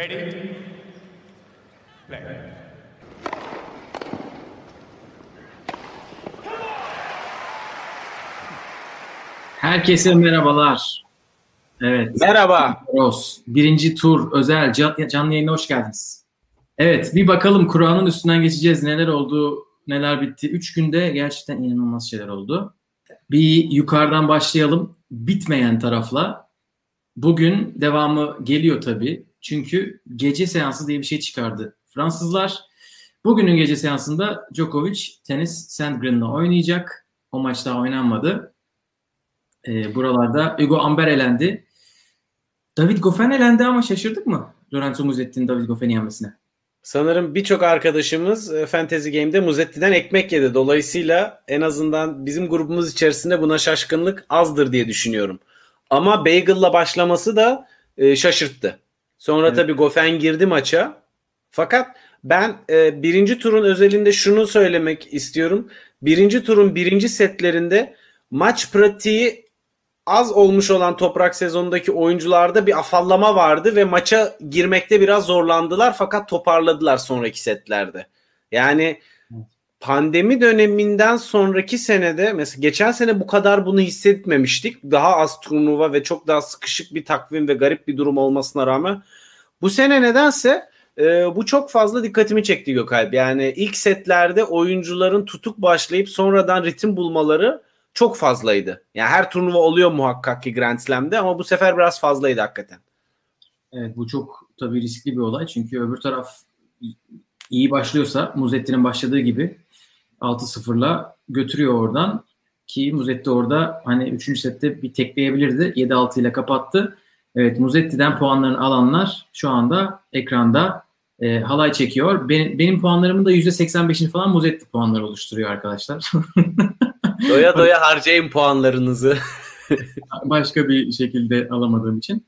Ready? Play. Herkese merhabalar. Evet. Merhaba. Ross. Birinci tur özel can- canlı yayına hoş geldiniz. Evet bir bakalım Kur'an'ın üstünden geçeceğiz. Neler oldu, neler bitti. Üç günde gerçekten inanılmaz şeyler oldu. Bir yukarıdan başlayalım. Bitmeyen tarafla. Bugün devamı geliyor tabii. Çünkü gece seansı diye bir şey çıkardı Fransızlar. Bugünün gece seansında Djokovic tenis Sandgren'la oynayacak. O maç daha oynanmadı. Ee, buralarda Hugo Amber elendi. David Goffin elendi ama şaşırdık mı? Lorenzo Musetti'nin David Goffin'i yenmesine. Sanırım birçok arkadaşımız e, Fantasy Game'de Muzetti'den ekmek yedi. Dolayısıyla en azından bizim grubumuz içerisinde buna şaşkınlık azdır diye düşünüyorum. Ama Bagel'la başlaması da e, şaşırttı. Sonra Evet. tabii Goffin girdi maça. Fakat ben e, birinci turun özelinde şunu söylemek istiyorum. Birinci turun birinci setlerinde maç pratiği az olmuş olan toprak sezonundaki oyuncularda bir afallama vardı ve maça girmekte biraz zorlandılar fakat toparladılar sonraki setlerde. Yani pandemi döneminden sonraki senede mesela geçen sene bu kadar bunu hissetmemiştik. Daha az turnuva ve çok daha sıkışık bir takvim ve garip bir durum olmasına rağmen bu sene nedense e, bu çok fazla dikkatimi çekti Gökalp. Yani ilk setlerde oyuncuların tutuk başlayıp sonradan ritim bulmaları çok fazlaydı. Yani her turnuva oluyor muhakkak ki Grand Slam'de ama bu sefer biraz fazlaydı hakikaten. Evet bu çok tabii riskli bir olay. Çünkü öbür taraf iyi başlıyorsa Muzetti'nin başladığı gibi 6-0'la götürüyor oradan. Ki Muzetti orada hani 3. sette bir tekleyebilirdi. 7-6 ile kapattı. Evet Muzetti'den puanlarını alanlar şu anda ekranda e, halay çekiyor. Benim, benim puanlarımın da %85'ini falan Muzetti puanları oluşturuyor arkadaşlar. Doya doya harcayın puanlarınızı. başka bir şekilde alamadığım için.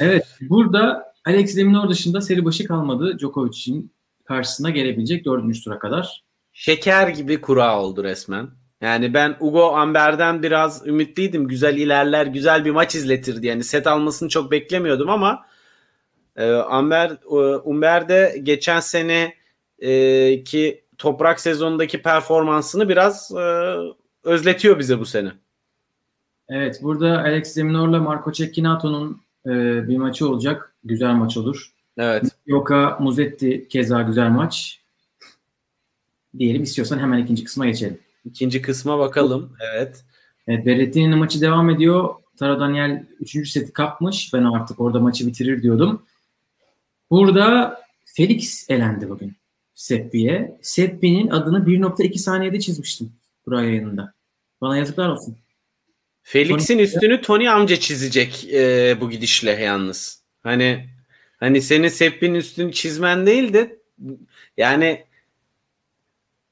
Evet burada Alex Deminor dışında seri başı kalmadı. Djokovic'in karşısına gelebilecek dördüncü tura kadar. Şeker gibi kura oldu resmen. Yani ben Hugo Amber'den biraz ümitliydim. Güzel ilerler, güzel bir maç izletirdi. Yani set almasını çok beklemiyordum ama e, Amber e, Umber de geçen sene e, ki toprak sezonundaki performansını biraz e, özletiyor bize bu sene. Evet burada Alex Deminor'la Marco Cecchinato''nun e, bir maçı olacak. Güzel maç olur. Evet. Yoka Muzetti keza güzel maç. Diyelim istiyorsan hemen ikinci kısma geçelim. İkinci kısma bakalım. Evet. Evet, Berrettini'nin maçı devam ediyor. Tara Daniel 3. seti kapmış. Ben artık orada maçı bitirir diyordum. Burada Felix elendi bugün Seppi'ye. Seppi'nin adını 1.2 saniyede çizmiştim buraya yayınında. Bana yazıklar olsun. Felix'in üstünü Tony amca çizecek e, bu gidişle yalnız. Hani hani senin Seppi'nin üstünü çizmen değil de yani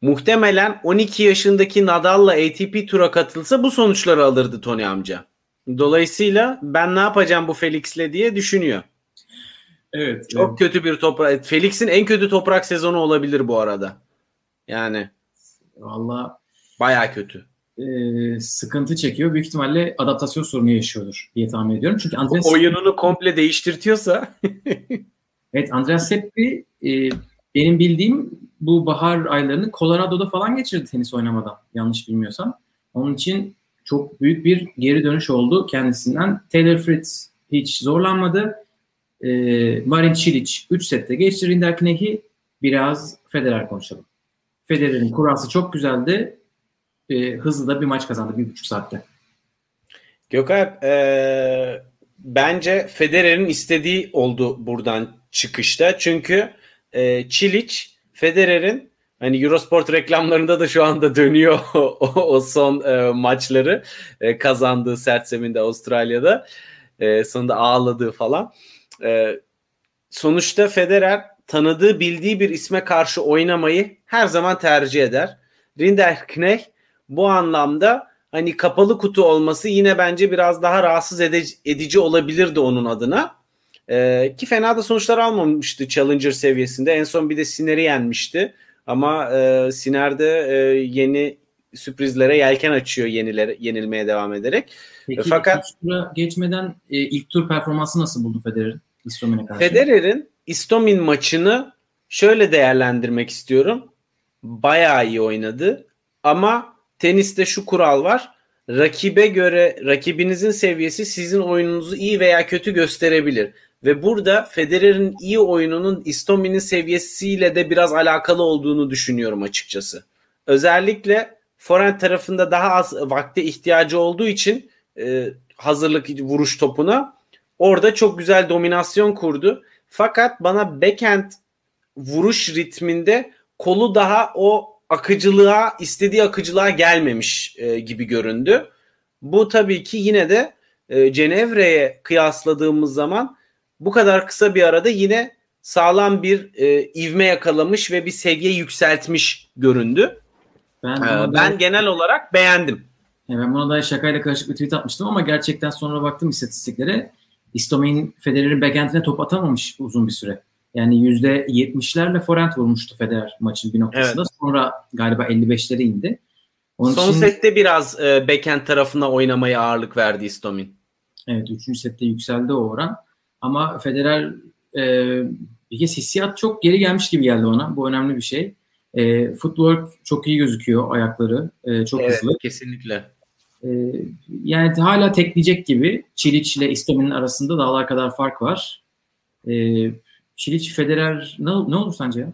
muhtemelen 12 yaşındaki Nadal'la ATP tura katılsa bu sonuçları alırdı Tony amca. Dolayısıyla ben ne yapacağım bu Felix'le diye düşünüyor. Evet. Çok kötü bir toprak. Felix'in en kötü toprak sezonu olabilir bu arada. Yani Valla baya kötü. e, sıkıntı çekiyor. Büyük ihtimalle adaptasyon sorunu yaşıyordur diye tahmin ediyorum. Çünkü Andreas, Oyununu komple değiştirtiyorsa evet, Andreas Seppi e, benim bildiğim bu bahar aylarını Colorado'da falan geçirdi tenis oynamadan. Yanlış bilmiyorsam. Onun için çok büyük bir geri dönüş oldu kendisinden. Taylor Fritz hiç zorlanmadı. E, Marin Cilic 3 sette geçti Rinderknech'i. Biraz Federer konuşalım. Federer'in kurası çok güzeldi. E, hızlı da bir maç kazandı bir buçuk saatte. Gökalp e, bence Federer'in istediği oldu buradan çıkışta. Çünkü e, Çilic Federer'in hani Eurosport reklamlarında da şu anda dönüyor o, o son e, maçları e, kazandığı sert zeminde Avustralya'da e, sonunda ağladığı falan. E, sonuçta Federer tanıdığı bildiği bir isme karşı oynamayı her zaman tercih eder. Rinderknech bu anlamda hani kapalı kutu olması yine bence biraz daha rahatsız edici, edici olabilirdi onun adına. Ee, ki fena da sonuçlar almamıştı Challenger seviyesinde. En son bir de Siner'i yenmişti. Ama e, Siner de e, yeni sürprizlere yelken açıyor yenilere, yenilmeye devam ederek. Peki Fakat- ikinci tura geçmeden e, ilk tur performansı nasıl buldu Federer'in? İstomine karşı. Federer'in İstomin maçını şöyle değerlendirmek istiyorum. Bayağı iyi oynadı ama teniste şu kural var. Rakibe göre rakibinizin seviyesi sizin oyununuzu iyi veya kötü gösterebilir. Ve burada Federer'in iyi oyununun Istomin'in seviyesiyle de biraz alakalı olduğunu düşünüyorum açıkçası. Özellikle forehand tarafında daha az vakte ihtiyacı olduğu için e, hazırlık vuruş topuna orada çok güzel dominasyon kurdu. Fakat bana backhand vuruş ritminde kolu daha o akıcılığa, istediği akıcılığa gelmemiş e, gibi göründü. Bu tabii ki yine de e, Cenevre'ye kıyasladığımız zaman bu kadar kısa bir arada yine sağlam bir e, ivme yakalamış ve bir seviye yükseltmiş göründü. Ben, ee, ben da, genel olarak beğendim. ben buna da şakayla karışık bir tweet atmıştım ama gerçekten sonra baktım istatistiklere. İstomin Federer'in backhand'ine top atamamış uzun bir süre. Yani %70'lerle forehand vurmuştu Federer maçın bir noktasında. Evet. Sonra galiba 55'lere indi. Onun Son için... sette biraz e, backhand tarafına oynamaya ağırlık verdi Istomin. Evet 3. sette yükseldi o oran. Ama Federer e, bir kez hissiyat çok geri gelmiş gibi geldi ona. Bu önemli bir şey. E, footwork çok iyi gözüküyor ayakları. E, çok evet, hızlı. kesinlikle. E, yani hala tekleyecek gibi. Çiliç ile Istomin'in arasında dağlar kadar fark var. E, Çiliç Federer ne, ne olur sence ya?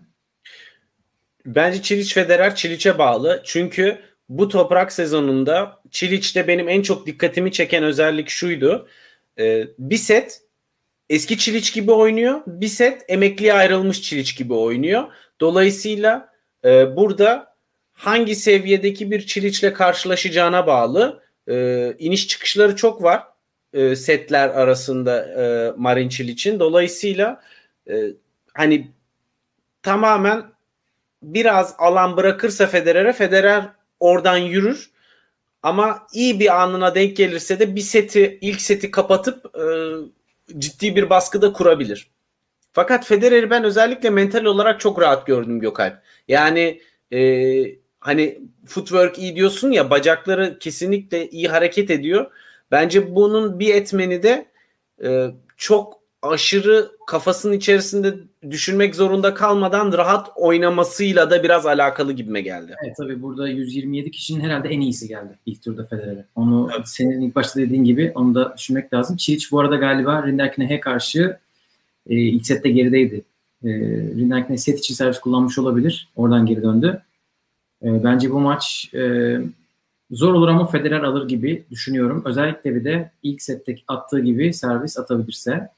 Bence Çiliç Federer Çiliç'e bağlı. Çünkü bu toprak sezonunda Çiliç'te benim en çok dikkatimi çeken özellik şuydu. Ee, bir set eski Çiliç gibi oynuyor. Bir set emekliye ayrılmış Çiliç gibi oynuyor. Dolayısıyla e, burada hangi seviyedeki bir Çiliç'le karşılaşacağına bağlı. E, iniş çıkışları çok var e, setler arasında e, Marin Çiliç'in. Dolayısıyla e, hani tamamen biraz alan bırakırsa Federer'e Federer oradan yürür. Ama iyi bir anına denk gelirse de bir seti ilk seti kapatıp e, ciddi bir baskıda kurabilir. Fakat Federer'i ben özellikle mental olarak çok rahat gördüm Gökalp. Yani e, hani footwork iyi diyorsun ya bacakları kesinlikle iyi hareket ediyor. Bence bunun bir etmeni de e, çok aşırı kafasının içerisinde düşünmek zorunda kalmadan rahat oynamasıyla da biraz alakalı gibime geldi. Evet tabii burada 127 kişinin herhalde en iyisi geldi ilk turda Federer'e. Onu evet. senin ilk başta dediğin gibi onu da düşünmek lazım. Çiğiç bu arada galiba Rinderknecht'e karşı e, ilk sette gerideydi. E, Rinderknecht set için servis kullanmış olabilir. Oradan geri döndü. E, bence bu maç e, zor olur ama Federer alır gibi düşünüyorum. Özellikle bir de ilk sette attığı gibi servis atabilirse.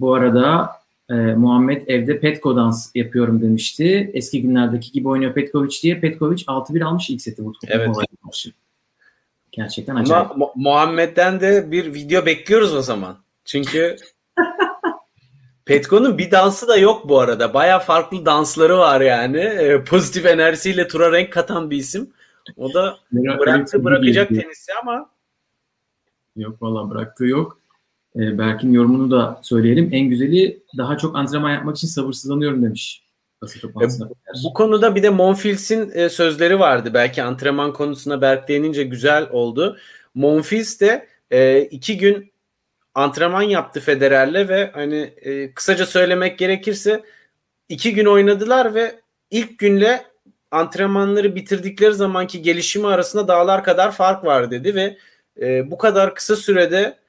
Bu arada e, Muhammed evde Petko dans yapıyorum demişti. Eski günlerdeki gibi oynuyor Petkovic diye. Petkovic 6-1 almış ilk seti bu evet. Gerçekten acayip. Ama Muhammed'den de bir video bekliyoruz o zaman. Çünkü Petko'nun bir dansı da yok bu arada. Baya farklı dansları var yani. E, pozitif enerjisiyle tura renk katan bir isim. O da bıraktı bırakacak tenisi ama Yok valla bıraktığı yok. E, Berk'in yorumunu da söyleyelim. En güzeli daha çok antrenman yapmak için sabırsızlanıyorum demiş. E, bu konuda bir de Monfils'in e, sözleri vardı. Belki antrenman konusuna Berk değinince güzel oldu. Monfils de e, iki gün antrenman yaptı Federer'le ve hani e, kısaca söylemek gerekirse iki gün oynadılar ve ilk günle antrenmanları bitirdikleri zamanki gelişimi arasında dağlar kadar fark var dedi ve e, bu kadar kısa sürede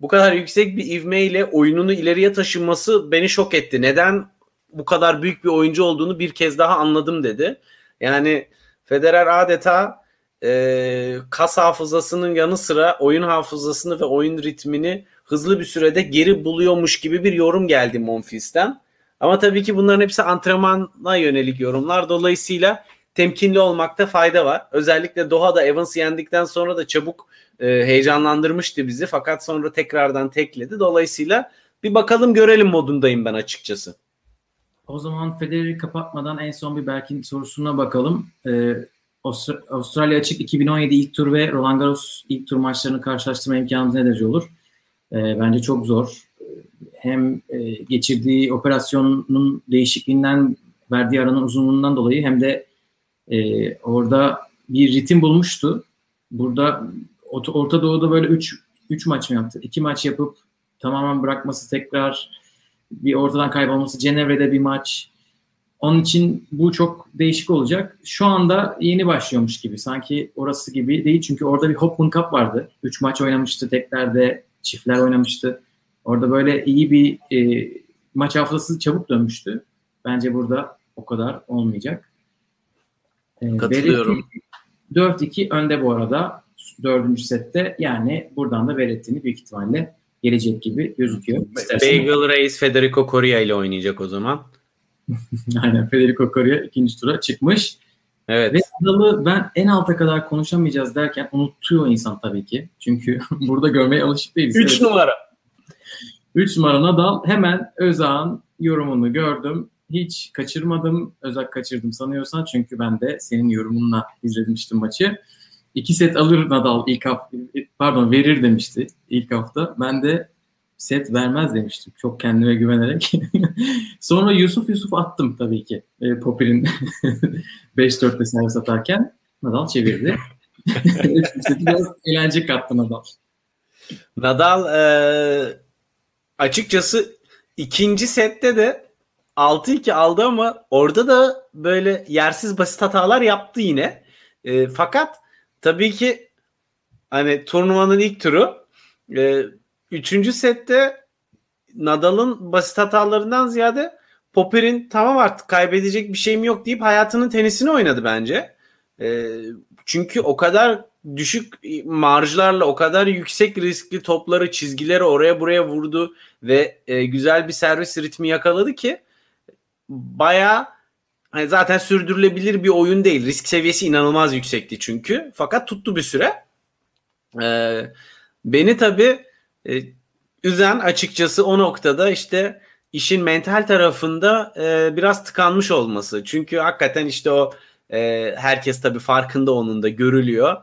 bu kadar yüksek bir ivmeyle oyununu ileriye taşıması beni şok etti. Neden bu kadar büyük bir oyuncu olduğunu bir kez daha anladım dedi. Yani Federer adeta e, kas hafızasının yanı sıra oyun hafızasını ve oyun ritmini hızlı bir sürede geri buluyormuş gibi bir yorum geldi Monfils'ten. Ama tabii ki bunların hepsi antrenmana yönelik yorumlar. Dolayısıyla temkinli olmakta fayda var. Özellikle Doha'da Evans yendikten sonra da çabuk e, heyecanlandırmıştı bizi. Fakat sonra tekrardan tekledi. Dolayısıyla bir bakalım görelim modundayım ben açıkçası. O zaman Federer'i kapatmadan en son bir Berk'in sorusuna bakalım. Ee, Avustralya Açık 2017 ilk tur ve Roland Garros ilk tur maçlarını karşılaştırma imkanımız ne derece olur? Ee, bence çok zor. Hem e, geçirdiği operasyonun değişikliğinden verdiği aranın uzunluğundan dolayı hem de e, orada bir ritim bulmuştu. Burada Orta Doğu'da böyle 3 3 maç mı yaptı? 2 maç yapıp tamamen bırakması tekrar bir ortadan kaybolması, Cenevre'de bir maç. Onun için bu çok değişik olacak. Şu anda yeni başlıyormuş gibi. Sanki orası gibi değil. Çünkü orada bir Hopman Cup vardı. Üç maç oynamıştı teklerde. Çiftler oynamıştı. Orada böyle iyi bir e, maç haftası çabuk dönmüştü. Bence burada o kadar olmayacak. E, Katılıyorum. 4-2 önde bu arada. Dördüncü sette. Yani buradan da Verretti'ni büyük ihtimalle gelecek gibi gözüküyor. İstersen Bagel Reis Federico Coria ile oynayacak o zaman. Aynen Federico Coria ikinci tura çıkmış. Evet. Ve Nadal'ı ben en alta kadar konuşamayacağız derken unutuyor insan tabii ki. Çünkü burada görmeye alışık değiliz. 3 evet. numara. 3 numara Nadal hemen Özağ'ın yorumunu gördüm. Hiç kaçırmadım. Özak kaçırdım sanıyorsan çünkü ben de senin yorumunla izlemiştim maçı. İki set alır Nadal ilk hafta, pardon verir demişti ilk hafta. Ben de set vermez demiştim. Çok kendime güvenerek. Sonra Yusuf Yusuf attım tabii ki. E, Popper'in 5-4'te servis atarken Nadal çevirdi. biraz eğlence kattı Nadal. Nadal e, açıkçası ikinci sette de 6-2 aldı ama orada da böyle yersiz basit hatalar yaptı yine. E, fakat tabii ki hani turnuvanın ilk turu e, üçüncü sette Nadal'ın basit hatalarından ziyade Popper'in tamam artık kaybedecek bir şeyim yok deyip hayatının tenisini oynadı bence. E, çünkü o kadar düşük marjlarla o kadar yüksek riskli topları çizgileri oraya buraya vurdu ve e, güzel bir servis ritmi yakaladı ki baya hani zaten sürdürülebilir bir oyun değil. Risk seviyesi inanılmaz yüksekti çünkü. Fakat tuttu bir süre. Ee, beni tabii e, üzen açıkçası o noktada işte işin mental tarafında e, biraz tıkanmış olması. Çünkü hakikaten işte o e, herkes tabii farkında onun da görülüyor.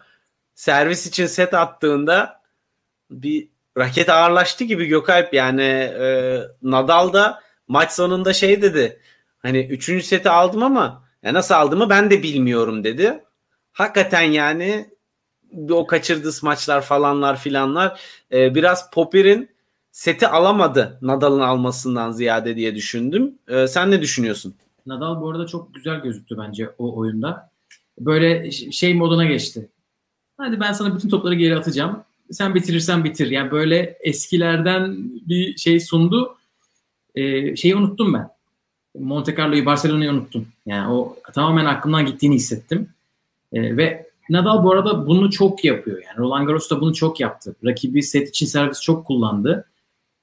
Servis için set attığında bir raket ağırlaştı gibi Gökalp yani e, Nadal da maç sonunda şey dedi. Hani üçüncü seti aldım ama ya nasıl aldığımı ben de bilmiyorum dedi. Hakikaten yani o kaçırdığı maçlar falanlar filanlar e, biraz Popper'in seti alamadı Nadal'ın almasından ziyade diye düşündüm. E, sen ne düşünüyorsun? Nadal bu arada çok güzel gözüktü bence o oyunda. Böyle şey moduna geçti. Hadi ben sana bütün topları geri atacağım. Sen bitirirsen bitir. Yani böyle eskilerden bir şey sundu. Ee, şeyi unuttum ben. Monte Carlo'yu Barcelona'yı unuttum. Yani o tamamen aklımdan gittiğini hissettim. Ee, ve Nadal bu arada bunu çok yapıyor. Yani Roland Garros da bunu çok yaptı. Rakibi set için servis çok kullandı.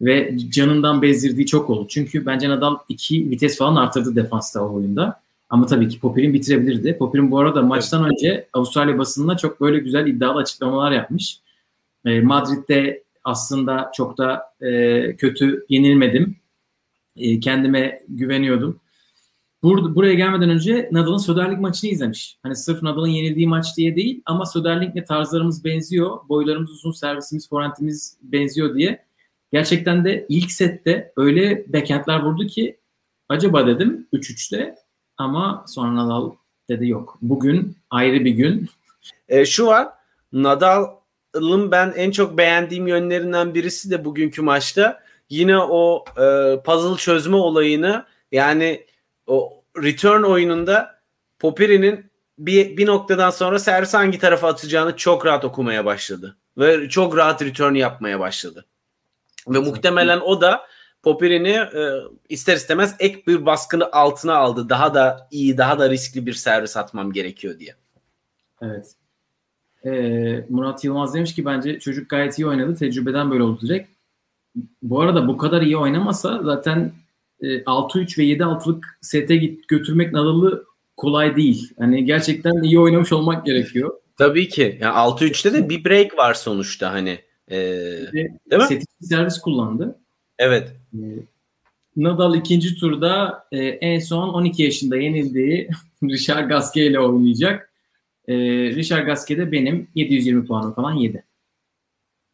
Ve canından bezdirdiği çok oldu. Çünkü bence Nadal iki vites falan arttırdı defansta o oyunda. Ama tabii ki Popper'in bitirebilirdi. Popper'in bu arada maçtan önce Avustralya basınına çok böyle güzel iddialı açıklamalar yapmış. E, Madrid'de aslında çok da e, kötü yenilmedim. E, kendime güveniyordum. Bur buraya gelmeden önce Nadal'ın Söderlik maçını izlemiş. Hani sırf Nadal'ın yenildiği maç diye değil ama Söderlik'le tarzlarımız benziyor. Boylarımız uzun, servisimiz, forentimiz benziyor diye. Gerçekten de ilk sette öyle backhandler vurdu ki acaba dedim 3-3'te ama sonra Nadal dedi yok. Bugün ayrı bir gün. E, şu var Nadal'ın ben en çok beğendiğim yönlerinden birisi de bugünkü maçta yine o e, puzzle çözme olayını yani o return oyununda Popiri'nin bir, bir noktadan sonra servis hangi tarafa atacağını çok rahat okumaya başladı. Ve çok rahat return yapmaya başladı. Ve muhtemelen o da Popiri'ni e, ister istemez ek bir baskını altına aldı. Daha da iyi, daha da riskli bir servis atmam gerekiyor diye. Evet. Ee, Murat Yılmaz demiş ki bence çocuk gayet iyi oynadı. Tecrübeden böyle direkt. Bu arada bu kadar iyi oynamasa zaten e, 6-3 ve 7-6'lık sete götürmek Nadal'ı kolay değil. Hani gerçekten iyi oynamış olmak gerekiyor. Tabii ki. Yani 6-3'te de bir break var sonuçta hani. Ee, değil mi? Seti servis kullandı. Evet. Ee, Nadal ikinci turda e, en son 12 yaşında yenildiği Richard Gasquet ile oynayacak. E, Richard Gasquet de benim 720 puanım falan yedi.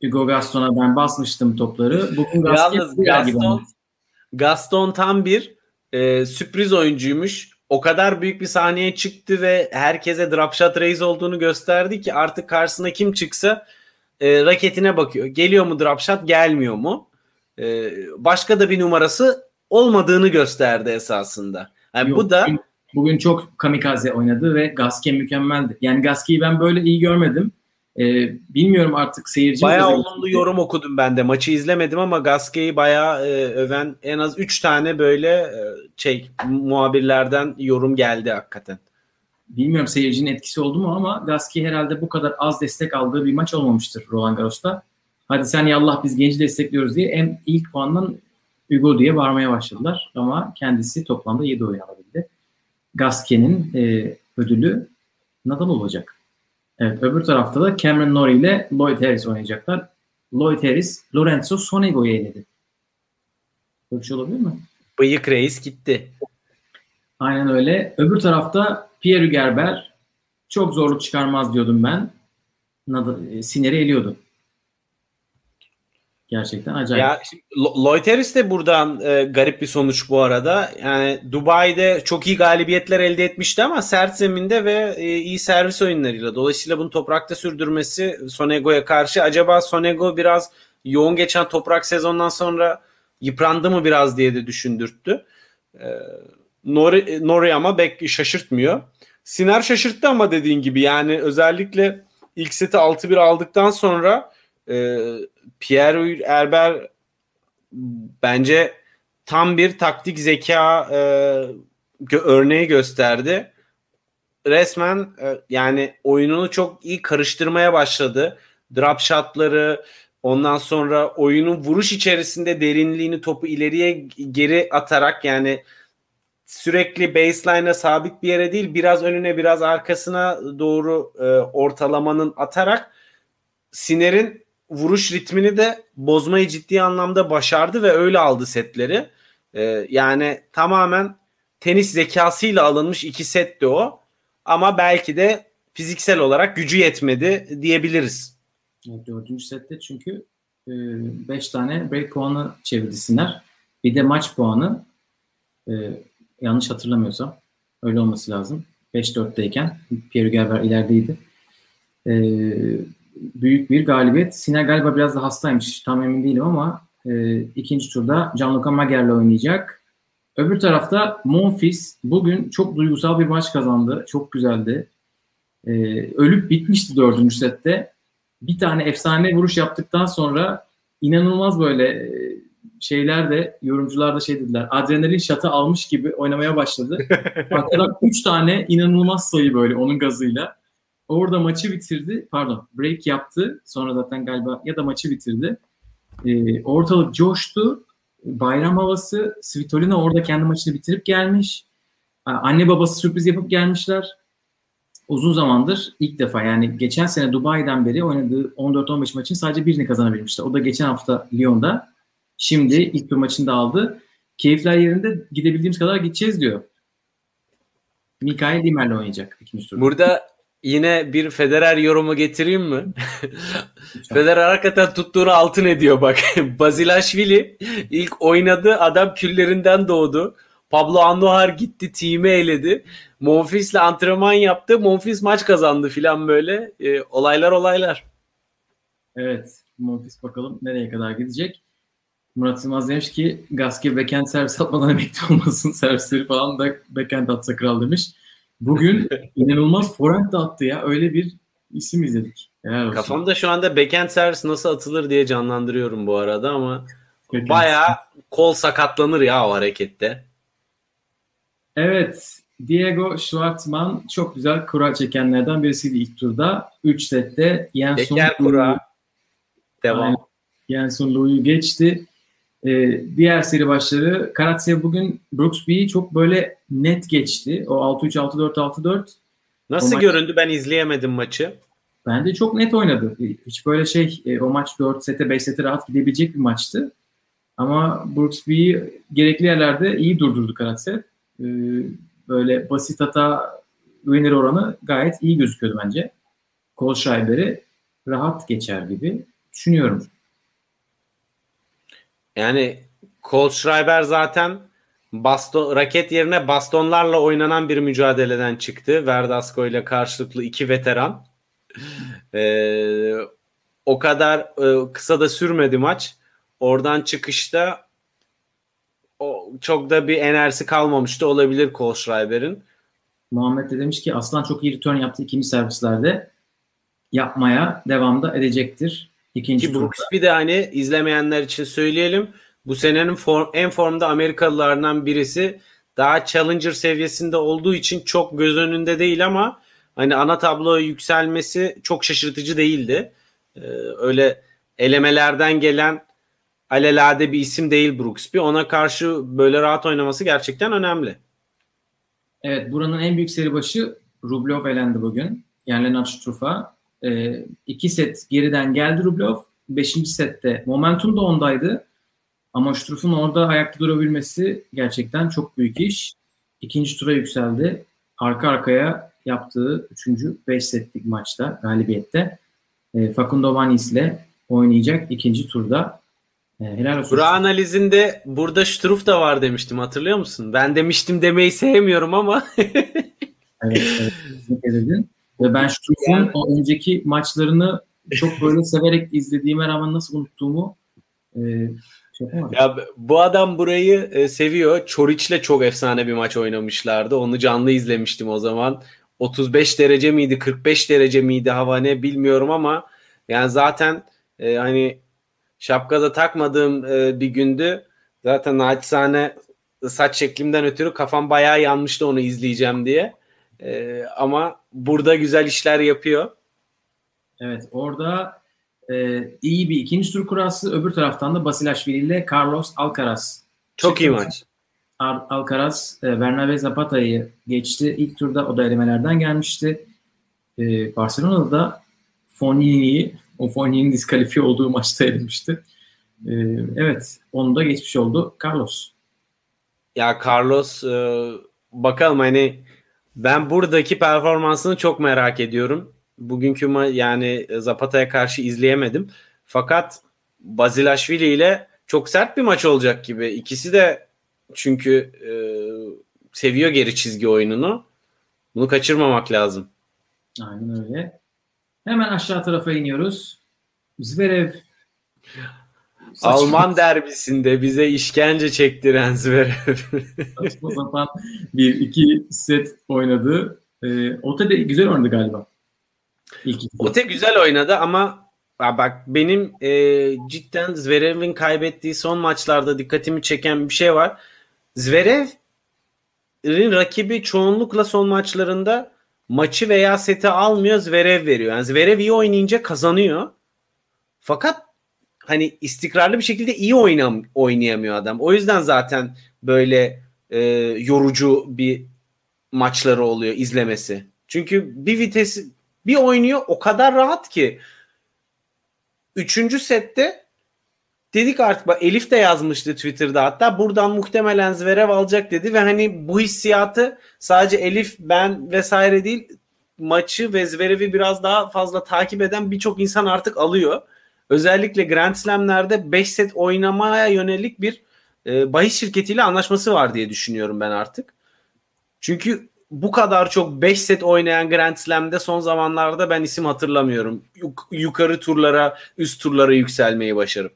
Hugo Gaston'a ben basmıştım topları. Bugün Yalnız Gaston, Gaston tam bir e, sürpriz oyuncuymuş. O kadar büyük bir sahneye çıktı ve herkese drop shot olduğunu gösterdi ki artık karşısına kim çıksa e, raketine bakıyor. Geliyor mu drop shot, gelmiyor mu? Ee, başka da bir numarası olmadığını gösterdi esasında. Yani Yok, bu da bugün, bugün çok kamikaze oynadı ve Gaske mükemmeldi. Yani Gaske'yi ben böyle iyi görmedim. Ee, bilmiyorum artık seyirci bayağı olumlu yorum okudum ben de. Maçı izlemedim ama Gaske'yi bayağı e, öven en az 3 tane böyle e, şey muhabirlerden yorum geldi hakikaten. Bilmiyorum seyircinin etkisi oldu mu ama Gaski herhalde bu kadar az destek aldığı bir maç olmamıştır Roland Garros'ta. Hadi sen yallah biz genci destekliyoruz diye en ilk puandan Hugo diye bağırmaya başladılar. Ama kendisi toplamda 7 oyun alabildi. Gasquet'in e, ödülü Nadal olacak. Evet öbür tarafta da Cameron Norrie ile Lloyd Harris oynayacaklar. Lloyd Harris Lorenzo Sonego'yu eledi. Böyle bir şey olabilir mi? Bıyık reis gitti. Aynen öyle. Öbür tarafta Pierre Gerber çok zorluk çıkarmaz diyordum ben. E, Siner'i eliyordu. Gerçekten acayip. Ya şimdi Harris de buradan e, garip bir sonuç bu arada. Yani Dubai'de çok iyi galibiyetler elde etmişti ama sert zeminde ve e, iyi servis oyunlarıyla. Dolayısıyla bunu toprakta sürdürmesi Sonego'ya karşı acaba Sonego biraz yoğun geçen toprak sezondan sonra yıprandı mı biraz diye de düşündürttü. E, Nori, Nori ama bek şaşırtmıyor. Siner şaşırttı ama dediğin gibi yani özellikle ilk seti 6-1 aldıktan sonra e, Pierre Erber bence tam bir taktik zeka e, örneği gösterdi. Resmen e, yani oyununu çok iyi karıştırmaya başladı. Drop shotları ondan sonra oyunun vuruş içerisinde derinliğini topu ileriye geri atarak yani sürekli baseline'a sabit bir yere değil biraz önüne biraz arkasına doğru e, ortalamanın atarak Siner'in vuruş ritmini de bozmayı ciddi anlamda başardı ve öyle aldı setleri. Ee, yani tamamen tenis zekasıyla alınmış iki setti o. Ama belki de fiziksel olarak gücü yetmedi diyebiliriz. Evet, dördüncü sette çünkü 5 e, tane break puanı çevirdi Siner. Bir de maç puanı e, yanlış hatırlamıyorsam öyle olması lazım. 5-4'teyken Pierre Gerber ilerideydi. E, büyük bir galibiyet. Siner galiba biraz da hastaymış. Tam emin değilim ama e, ikinci turda Gianluca Mager'le oynayacak. Öbür tarafta Monfils bugün çok duygusal bir maç kazandı. Çok güzeldi. E, ölüp bitmişti dördüncü sette. Bir tane efsane vuruş yaptıktan sonra inanılmaz böyle e, şeyler de yorumcular da şey dediler. Adrenalin şatı almış gibi oynamaya başladı. Hatta 3 tane inanılmaz sayı böyle onun gazıyla. Orada maçı bitirdi. Pardon break yaptı. Sonra zaten galiba ya da maçı bitirdi. E, ortalık coştu. Bayram havası. Svitolina orada kendi maçını bitirip gelmiş. Anne babası sürpriz yapıp gelmişler. Uzun zamandır ilk defa yani geçen sene Dubai'den beri oynadığı 14-15 maçın sadece birini kazanabilmişti. O da geçen hafta Lyon'da. Şimdi ilk bir maçını da aldı. Keyifler yerinde gidebildiğimiz kadar gideceğiz diyor. Mikael Dimer'le oynayacak ikinci turda. Burada yine bir Federer yorumu getireyim mi? Federer hakikaten tuttuğunu altın ediyor bak. Bazilashvili ilk oynadı adam küllerinden doğdu. Pablo Andujar gitti team'i eledi. Monfils'le antrenman yaptı. Monfils maç kazandı filan böyle. E, olaylar olaylar. Evet. Monfils bakalım nereye kadar gidecek. Murat Yılmaz demiş ki Gaske backhand servis atmadan emekli olmasın. Servisleri falan da backhand atsa kral demiş. Bugün inanılmaz forehand da attı ya. Öyle bir isim izledik. Kafamda şu anda backhand servis nasıl atılır diye canlandırıyorum bu arada ama backhand. bayağı kol sakatlanır ya o harekette. Evet. Diego Schwartzman çok güzel kura çekenlerden birisiydi ilk turda. 3 sette Jenson Teker kura. Devam. Jenson Lou'yu geçti. Ee, diğer seri başları Karatsev bugün Brooksby'yi çok böyle net geçti. O 6-3, 6-4, 6-4. Nasıl o göründü? Maç... Ben izleyemedim maçı. Bence çok net oynadı. Hiç böyle şey e, o maç 4 sete 5 sete rahat gidebilecek bir maçtı. Ama Brooksby'yi gerekli yerlerde iyi durdurdu Karatsev. Ee, böyle basit hata winner oranı gayet iyi gözüküyordu bence. Kohlschreiber'i rahat geçer gibi düşünüyorum. Yani Kohlschreiber zaten baston, raket yerine bastonlarla oynanan bir mücadeleden çıktı. Verdasco ile karşılıklı iki veteran. Ee, o kadar e, kısa da sürmedi maç. Oradan çıkışta o çok da bir enerjisi kalmamıştı olabilir Kohlschreiber'in. Muhammed de demiş ki Aslan çok iyi return yaptı ikinci servislerde. Yapmaya devamda edecektir. İkinci Ki turda. Brooksby de hani izlemeyenler için söyleyelim. Bu senenin form, en formda Amerikalılardan birisi. Daha challenger seviyesinde olduğu için çok göz önünde değil ama hani ana tabloya yükselmesi çok şaşırtıcı değildi. Ee, öyle elemelerden gelen alelade bir isim değil Brooksby. Ona karşı böyle rahat oynaması gerçekten önemli. Evet buranın en büyük seri başı Rublev elendi bugün. Yani Lennart Struff'a. Ee, iki set geriden geldi Rublev. Beşinci sette momentum da ondaydı. Ama Struff'un orada ayakta durabilmesi gerçekten çok büyük iş. İkinci tura yükseldi. Arka arkaya yaptığı üçüncü beş setlik maçta galibiyette e, Facundo Vanis ile oynayacak ikinci turda. E, helal olsun. Kura analizinde burada Struff da var demiştim hatırlıyor musun? Ben demiştim demeyi sevmiyorum ama Evet, evet. Ve ben Struff'un o önceki maçlarını çok böyle severek izlediğime rağmen nasıl unuttuğumu e, şey. Ya bu adam burayı e, seviyor. Çoriç'le çok efsane bir maç oynamışlardı. Onu canlı izlemiştim o zaman. 35 derece miydi, 45 derece miydi hava ne bilmiyorum ama yani zaten e, hani şapkada takmadığım e, bir gündü. Zaten naçizane saç şeklimden ötürü kafam bayağı yanmıştı onu izleyeceğim diye. E, ama burada güzel işler yapıyor. Evet orada e, iyi bir ikinci tur kurası. Öbür taraftan da Basilashvili ile Carlos Alcaraz. Çok iyi maç. Al- Alcaraz e, Bernabe Zapata'yı geçti. İlk turda o da elemelerden gelmişti. E, Barcelona'da da Fognini'yi o Fognini'nin diskalifiye olduğu maçta elemişti. E, evet onu da geçmiş oldu Carlos. Ya Carlos e, bakalım hani ben buradaki performansını çok merak ediyorum. Bugünkü ma- yani Zapata'ya karşı izleyemedim. Fakat Bazilashvili ile çok sert bir maç olacak gibi. İkisi de çünkü e, seviyor geri çizgi oyununu. Bunu kaçırmamak lazım. Aynen öyle. Hemen aşağı tarafa iniyoruz. Zverev Saçma- Alman derbisinde bize işkence çektiren Zverev. saçma sapan bir iki set oynadı. E, Ote de güzel oynadı galiba. İlk. Ote güzel oynadı ama bak benim e, cidden Zverev'in kaybettiği son maçlarda dikkatimi çeken bir şey var. Zverev'in rakibi çoğunlukla son maçlarında maçı veya seti almıyor Zverev veriyor. Yani Zverev iyi oynayınca kazanıyor. Fakat hani istikrarlı bir şekilde iyi oynam oynayamıyor adam. O yüzden zaten böyle e, yorucu bir maçları oluyor izlemesi. Çünkü bir vitesi bir oynuyor o kadar rahat ki. Üçüncü sette dedik artık Elif de yazmıştı Twitter'da hatta buradan muhtemelen Zverev alacak dedi ve hani bu hissiyatı sadece Elif ben vesaire değil maçı ve Zverev'i biraz daha fazla takip eden birçok insan artık alıyor. Özellikle Grand Slam'lerde 5 set oynamaya yönelik bir e, bahis şirketiyle anlaşması var diye düşünüyorum ben artık. Çünkü bu kadar çok 5 set oynayan Grand Slam'de son zamanlarda ben isim hatırlamıyorum. Yuk- yukarı turlara, üst turlara yükselmeyi başarıp.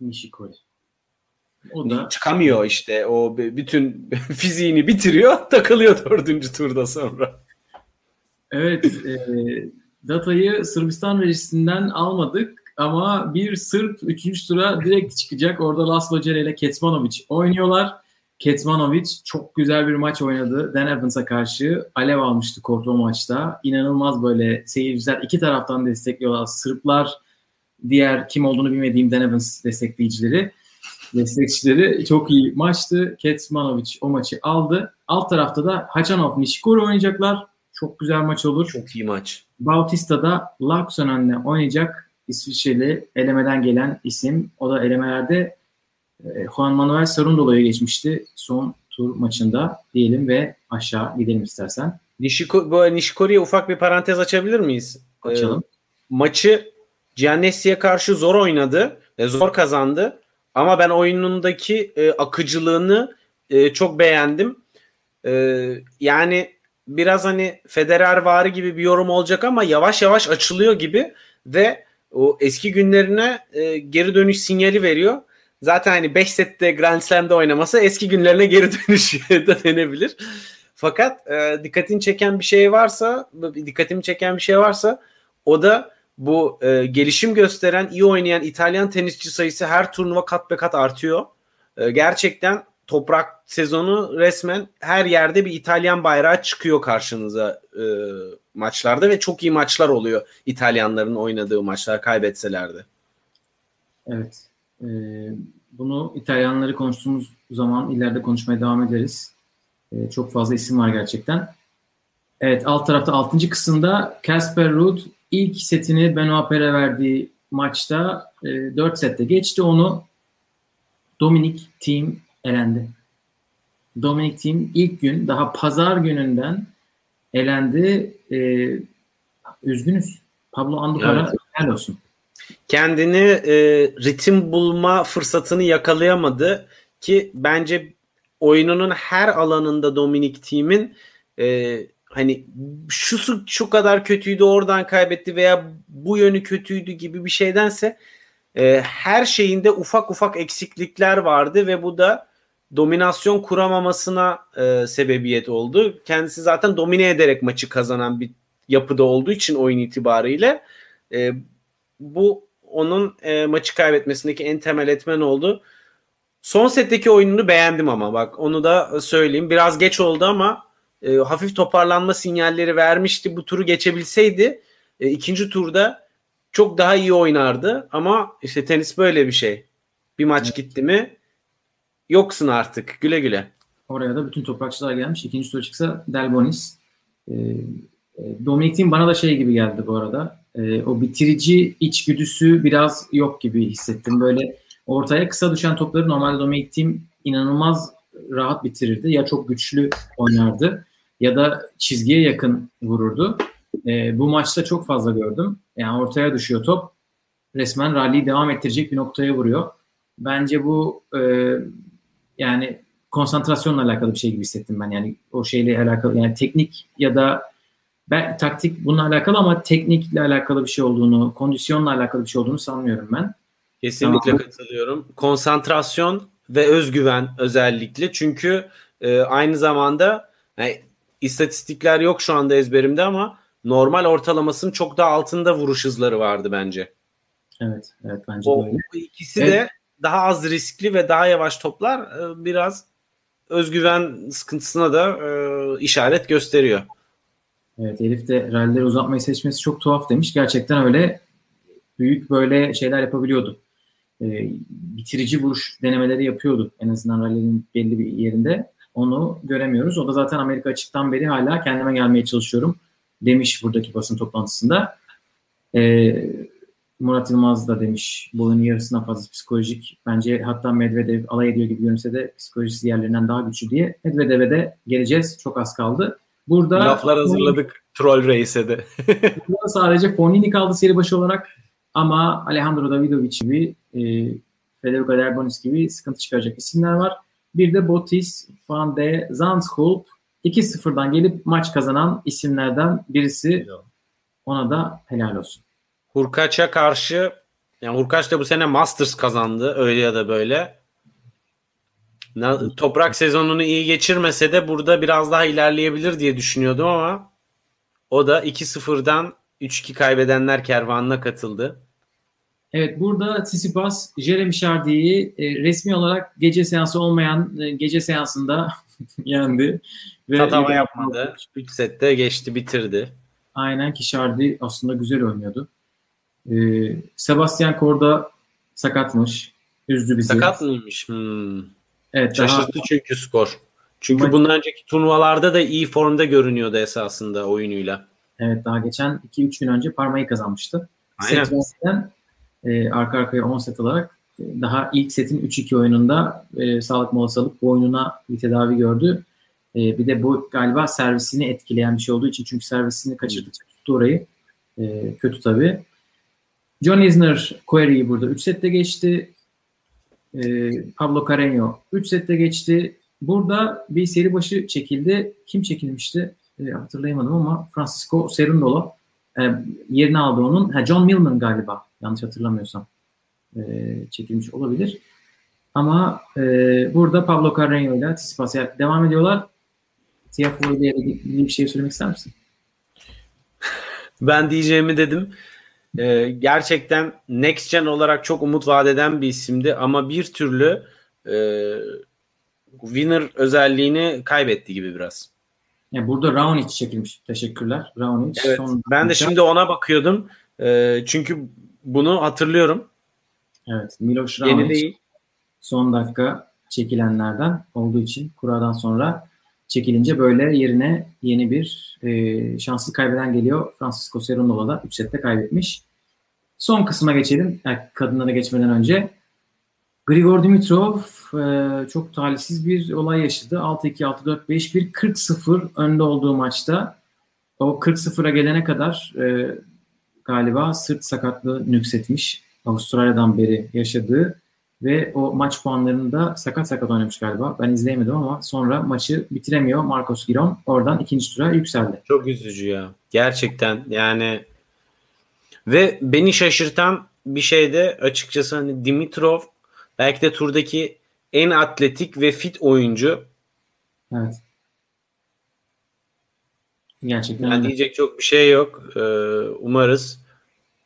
Nishikori. O da Çıkamıyor işte. O bütün fiziğini bitiriyor, takılıyor dördüncü turda sonra. Evet, e, datayı Sırbistan rejisinden almadık ama bir Sırp 3. tura direkt çıkacak. Orada Laslo Cere ile Kecmanovic oynuyorlar. Kecmanovic çok güzel bir maç oynadı. Dan Evans'a karşı alev almıştı kortu o maçta. İnanılmaz böyle seyirciler iki taraftan destekliyorlar. Sırplar, diğer kim olduğunu bilmediğim Dan Evans destekleyicileri, destekçileri çok iyi maçtı. Kecmanovic o maçı aldı. Alt tarafta da Hachanov Nishikori oynayacaklar. Çok güzel maç olur. Çok iyi maç. Bautista'da Laaksonen oynayacak İsviçreli elemeden gelen isim. O da elemelerde e, Juan Manuel Sarundolo'yu geçmişti son tur maçında diyelim ve aşağı gidelim istersen. Nishiko, bu Nishikori'ye ufak bir parantez açabilir miyiz? Açalım. Ee, maçı Giannessi'ye karşı zor oynadı. ve zor kazandı. Ama ben oyunundaki e, akıcılığını e, çok beğendim. E, yani biraz hani Federer varı gibi bir yorum olacak ama yavaş yavaş açılıyor gibi ve o eski günlerine e, geri dönüş sinyali veriyor. zaten hani 5 sette Grand Slam'de oynaması eski günlerine geri dönüş da denebilir. Fakat e, dikkatini çeken bir şey varsa, dikkatimi çeken bir şey varsa o da bu e, gelişim gösteren, iyi oynayan İtalyan tenisçi sayısı her turnuva kat be kat artıyor. E, gerçekten toprak sezonu resmen her yerde bir İtalyan bayrağı çıkıyor karşınıza e, maçlarda ve çok iyi maçlar oluyor İtalyanların oynadığı maçlar kaybetseler de. Evet. E, bunu İtalyanları konuştuğumuz zaman ileride konuşmaya devam ederiz. E, çok fazla isim var gerçekten. Evet alt tarafta 6. kısımda Casper Ruud ilk setini Benoit Paire verdiği maçta e, 4 sette geçti. Onu Dominic Thiem elendi. Dominic Thiem ilk gün daha pazar gününden elendi. E, üzgünüz. Pablo Andujar'a evet. helal olsun. Kendini e, ritim bulma fırsatını yakalayamadı ki bence oyununun her alanında Dominic Thiem'in e, hani şu şu kadar kötüydü oradan kaybetti veya bu yönü kötüydü gibi bir şeydense e, her şeyinde ufak ufak eksiklikler vardı ve bu da dominasyon kuramamasına e, sebebiyet oldu. Kendisi zaten domine ederek maçı kazanan bir yapıda olduğu için oyun itibariyle e, bu onun e, maçı kaybetmesindeki en temel etmen oldu. Son setteki oyununu beğendim ama bak onu da söyleyeyim. Biraz geç oldu ama e, hafif toparlanma sinyalleri vermişti. Bu turu geçebilseydi e, ikinci turda çok daha iyi oynardı. Ama işte tenis böyle bir şey. Bir maç evet. gitti mi yoksun artık. Güle güle. Oraya da bütün toprakçılar gelmiş. İkinci tur çıksa Delbonis. E, e, Dominik'in bana da şey gibi geldi bu arada. E, o bitirici içgüdüsü biraz yok gibi hissettim. Böyle ortaya kısa düşen topları normalde Dominic Thiem inanılmaz rahat bitirirdi. Ya çok güçlü oynardı ya da çizgiye yakın vururdu. E, bu maçta çok fazla gördüm. Yani ortaya düşüyor top. Resmen rally'yi devam ettirecek bir noktaya vuruyor. Bence bu e, yani konsantrasyonla alakalı bir şey gibi hissettim ben. Yani o şeyle alakalı yani teknik ya da ben taktik bununla alakalı ama teknikle alakalı bir şey olduğunu, kondisyonla alakalı bir şey olduğunu sanmıyorum ben. Kesinlikle tamam. katılıyorum. Konsantrasyon ve özgüven özellikle çünkü e, aynı zamanda yani, istatistikler yok şu anda ezberimde ama normal ortalamasının çok daha altında vuruş hızları vardı bence. Evet, evet bence o, de öyle. İkisi evet. de daha az riskli ve daha yavaş toplar e, biraz özgüven sıkıntısına da e, işaret gösteriyor. Evet Elif de rallileri uzatmayı seçmesi çok tuhaf demiş. Gerçekten öyle büyük böyle şeyler yapabiliyordu. Ee, bitirici vuruş denemeleri yapıyordu. En azından rallinin belli bir yerinde. Onu göremiyoruz. O da zaten Amerika açıktan beri hala kendime gelmeye çalışıyorum demiş buradaki basın toplantısında. Ee, Murat Yılmaz da demiş bu oyunun yarısına fazla psikolojik. Bence hatta Medvedev alay ediyor gibi görünse de psikolojisi diğerlerinden daha güçlü diye. Medvedev'e de geleceğiz. Çok az kaldı. Burada laflar hazırladık Troll Reis'e de. burada sadece Fonini kaldı seri başı olarak ama Alejandro Davidovic gibi e, Federico Derbonis gibi sıkıntı çıkaracak isimler var. Bir de Botis Van de Zandschulp 2-0'dan gelip maç kazanan isimlerden birisi. Ona da helal olsun. Hurkaç'a karşı yani Hurkaç da bu sene Masters kazandı öyle ya da böyle. Toprak sezonunu iyi geçirmese de burada biraz daha ilerleyebilir diye düşünüyordum ama o da 2-0'dan 3-2 kaybedenler kervanına katıldı. Evet burada Tsitsipas Jeremy Chardy'yi e, resmi olarak gece seansı olmayan e, gece seansında yendi. Ve Tatava yapmadı. 3 sette geçti bitirdi. Aynen ki Chardy aslında güzel oynuyordu. E, Sebastian Korda sakatmış. Üzdü bizi. Sakat mıymış? Hmm. Evet, Şaşırttı daha... çünkü skor. Çünkü Ama... bundan önceki turnuvalarda da iyi formda görünüyordu esasında oyunuyla. Evet daha geçen 2-3 gün önce parmayı kazanmıştı. Aynen. Setten, e, arka arkaya 10 set alarak e, daha ilk setin 3-2 oyununda e, sağlık molası alıp boynuna bir tedavi gördü. E, bir de bu galiba servisini etkileyen bir şey olduğu için çünkü servisini kaçırdıkça tuttu orayı. E, kötü tabii. John Isner Query'i burada 3 sette geçti. E, Pablo Carreño 3 sette geçti. Burada bir seri başı çekildi. Kim çekilmişti? E, hatırlayamadım ama Francisco Cerundolo e, yerini aldı onun. Ha, John Millman galiba yanlış hatırlamıyorsam e, çekilmiş olabilir. Ama e, burada Pablo Carreño ile Tsitsipas devam ediyorlar. Tiafoe bir şey söylemek ister misin? Ben diyeceğimi dedim. Ee, gerçekten Next Gen olarak çok umut vaat eden bir isimdi ama bir türlü e, winner özelliğini kaybetti gibi biraz. Yani burada Raonic çekilmiş. Teşekkürler. Raonic. Evet, son ben de şimdi ona bakıyordum. E, çünkü bunu hatırlıyorum. Evet. Miloš Raonic. Yeni değil. Son dakika çekilenlerden olduğu için kuradan sonra çekilince böyle yerine yeni bir e, şanslı kaybeden geliyor. Francisco Cerundolo da 3 sette kaybetmiş. Son kısma geçelim. Yani kadınlara geçmeden önce. Grigor Dimitrov e, çok talihsiz bir olay yaşadı. 6-2, 6-4-5-1, 40-0 önde olduğu maçta. O 40-0'a gelene kadar e, galiba sırt sakatlığı nüksetmiş. Avustralya'dan beri yaşadığı ve o maç puanlarını da sakat sakat oynamış galiba. Ben izleyemedim ama sonra maçı bitiremiyor Marcos Giron. Oradan ikinci tura yükseldi. Çok üzücü ya. Gerçekten yani ve beni şaşırtan bir şey de açıkçası hani Dimitrov belki de turdaki en atletik ve fit oyuncu. Evet. Gerçekten yani diyecek çok bir şey yok. Ee, umarız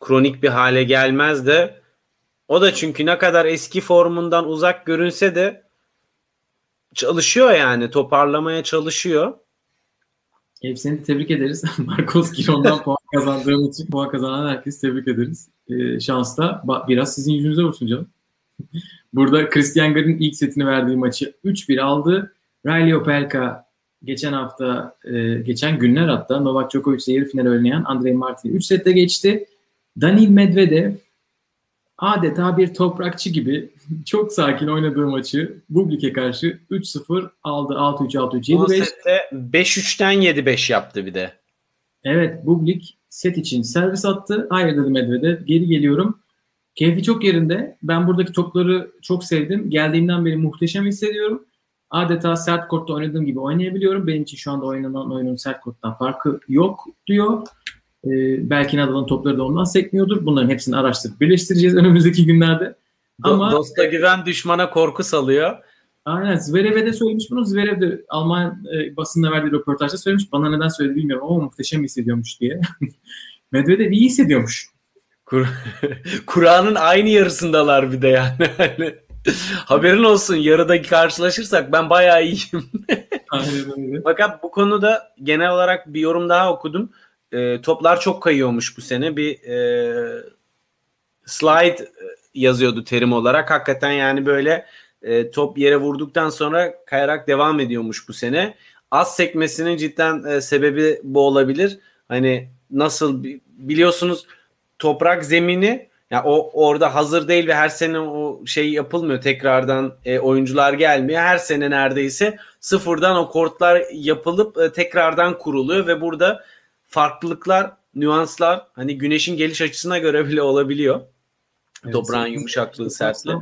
kronik bir hale gelmez de o da çünkü ne kadar eski formundan uzak görünse de çalışıyor yani toparlamaya çalışıyor. Seni tebrik ederiz. Marcos Giron'dan puan kazandığın için puan kazanan herkes tebrik ederiz. Ee, şansla biraz sizin yüzünüze vursun canım. Burada Christian Garin ilk setini verdiği maçı 3-1 aldı. Riley Opelka geçen hafta, e, geçen günler hatta Novak Djokovic ile yarı final oynayan Andrei Martin'i 3 sette geçti. Danil Medvedev adeta bir toprakçı gibi çok sakin oynadığı maçı Bublik'e karşı 3-0 aldı. 6-3, 6-3, 7-5. sette 5-3'ten 7-5 yaptı bir de. Evet Bublik set için servis attı. Hayır dedi Medvedev. Geri geliyorum. Keyfi çok yerinde. Ben buradaki topları çok sevdim. Geldiğimden beri muhteşem hissediyorum. Adeta sert kortta oynadığım gibi oynayabiliyorum. Benim için şu anda oynanan oyunun sert korttan farkı yok diyor. Ee, belki Nadal'ın topları da ondan sekmiyordur. Bunların hepsini araştırıp birleştireceğiz önümüzdeki günlerde. Ama Dosta güven düşmana korku salıyor. Aynen Zverev'e de söylemiş bunu. Zverev de Alman e, basında verdiği röportajda söylemiş. Bana neden söyledi bilmiyorum ama muhteşem hissediyormuş diye. Medvedev iyi hissediyormuş. Kur Kur'an'ın aynı yarısındalar bir de yani. Hani haberin olsun yarıda karşılaşırsak ben bayağı iyiyim. Fakat bu konuda genel olarak bir yorum daha okudum. E, toplar çok kayıyormuş bu sene. Bir e, slide yazıyordu terim olarak. Hakikaten yani böyle e, top yere vurduktan sonra kayarak devam ediyormuş bu sene. Az sekmesinin cidden e, sebebi bu olabilir. Hani nasıl biliyorsunuz toprak zemini yani o orada hazır değil ve her sene o şey yapılmıyor tekrardan e, oyuncular gelmiyor. Her sene neredeyse sıfırdan o kortlar yapılıp e, tekrardan kuruluyor ve burada farklılıklar, nüanslar hani güneşin geliş açısına göre bile olabiliyor. Evet, Toprağın yumuşaklığı, sertliği.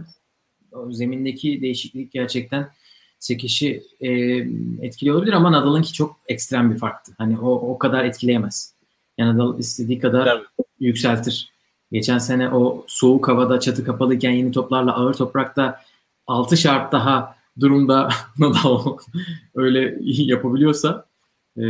Zemindeki değişiklik gerçekten sekişi e, etkili olabilir ama Nadal'ınki çok ekstrem bir farktı. Hani o o kadar etkileyemez. Yani Nadal istediği kadar Tabii. yükseltir. Geçen sene o soğuk havada çatı kapalıyken yeni toplarla ağır toprakta 6 şart daha durumda Nadal öyle yapabiliyorsa e,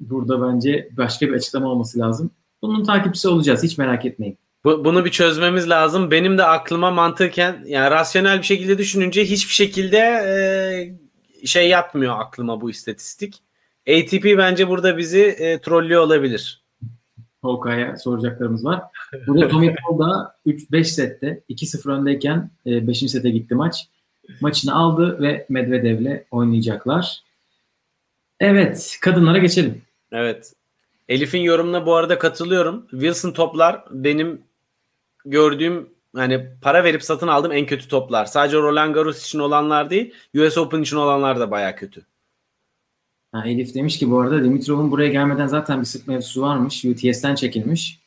burada bence başka bir açıklama olması lazım. Bunun takipçisi olacağız hiç merak etmeyin. Bu, bunu bir çözmemiz lazım. Benim de aklıma mantıken yani rasyonel bir şekilde düşününce hiçbir şekilde e, şey yapmıyor aklıma bu istatistik. ATP bence burada bizi e, trollüyor olabilir. Hawkeye'ye soracaklarımız var. Burada Tommy Paul da 3-5 sette 2-0 öndeyken 5. E, sete gitti maç. Maçını aldı ve Medvedev'le oynayacaklar. Evet, kadınlara geçelim. Evet. Elif'in yorumuna bu arada katılıyorum. Wilson toplar benim gördüğüm hani para verip satın aldığım en kötü toplar. Sadece Roland Garros için olanlar değil, US Open için olanlar da baya kötü. Ha, Elif demiş ki bu arada Dimitrov'un buraya gelmeden zaten bir sırt mevzusu varmış. UTS'ten çekilmiş.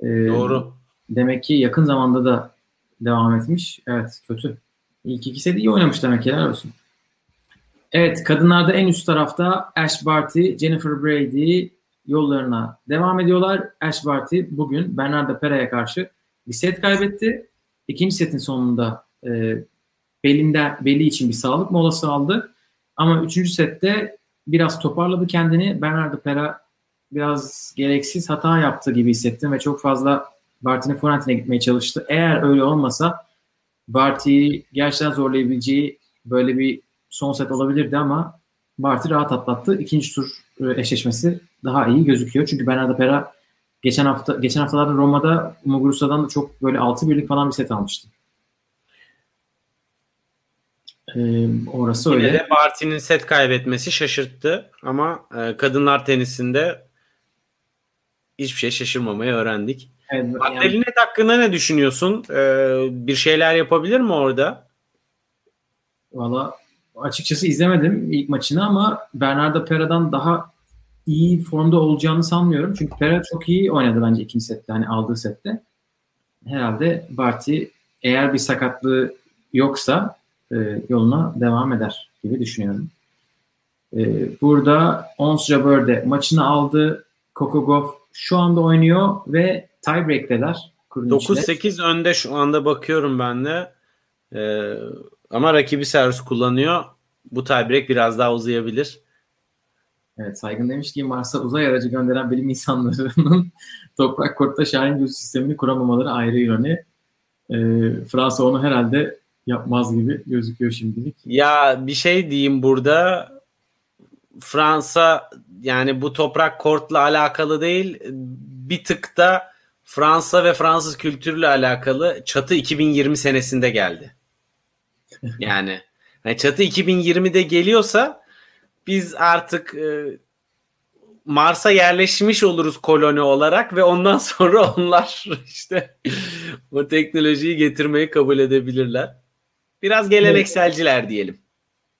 Ee, Doğru. Demek ki yakın zamanda da devam etmiş. Evet kötü. İlk ikisi de iyi oynamış demek ki. olsun. Evet kadınlarda en üst tarafta Ash Barty, Jennifer Brady yollarına devam ediyorlar. Ash Barty bugün Bernarda Pera'ya karşı bir set kaybetti. İkinci setin sonunda e, belinde beli için bir sağlık molası aldı. Ama üçüncü sette biraz toparladı kendini. Bernardo Pera biraz gereksiz hata yaptı gibi hissettim ve çok fazla Barty'nin forehand'ine gitmeye çalıştı. Eğer öyle olmasa Barty'yi gerçekten zorlayabileceği böyle bir son set olabilirdi ama Barty rahat atlattı. İkinci tur e, eşleşmesi daha iyi gözüküyor. Çünkü Bernardo Pera geçen hafta geçen haftalarda Roma'da Muguruza'dan da çok böyle 6 birlik falan bir set almıştı. Ee, orası Yine öyle. de Barty'nin set kaybetmesi şaşırttı ama e, kadınlar tenisinde hiçbir şey şaşırmamayı öğrendik. Evet, yani- Magdalinet hakkında ne düşünüyorsun? Ee, bir şeyler yapabilir mi orada? Valla açıkçası izlemedim ilk maçını ama Bernardo Pera'dan daha iyi formda olacağını sanmıyorum. Çünkü Pera çok iyi oynadı bence ikinci sette. Hani aldığı sette. Herhalde Barty eğer bir sakatlığı yoksa e, yoluna devam eder gibi düşünüyorum. E, burada Ons Jabeur de maçını aldı. Coco Gauff şu anda oynuyor ve tiebreak'teler. kurun içinde. 9-8 önde şu anda bakıyorum ben de. Ee, ama rakibi servis kullanıyor. Bu tiebreak biraz daha uzayabilir. Evet Saygın demiş ki Mars'a uzay aracı gönderen bilim insanlarının toprak kortta şahin göz sistemini kuramamaları ayrı ironi. Ee, Fransa onu herhalde yapmaz gibi gözüküyor şimdilik. Ya bir şey diyeyim burada. Fransa yani bu toprak kortla alakalı değil. Bir tık da Fransa ve Fransız kültürle alakalı çatı 2020 senesinde geldi. Yani, yani çatı 2020'de geliyorsa biz artık e, Mars'a yerleşmiş oluruz koloni olarak ve ondan sonra onlar işte o teknolojiyi getirmeyi kabul edebilirler. Biraz gelenekselciler diyelim.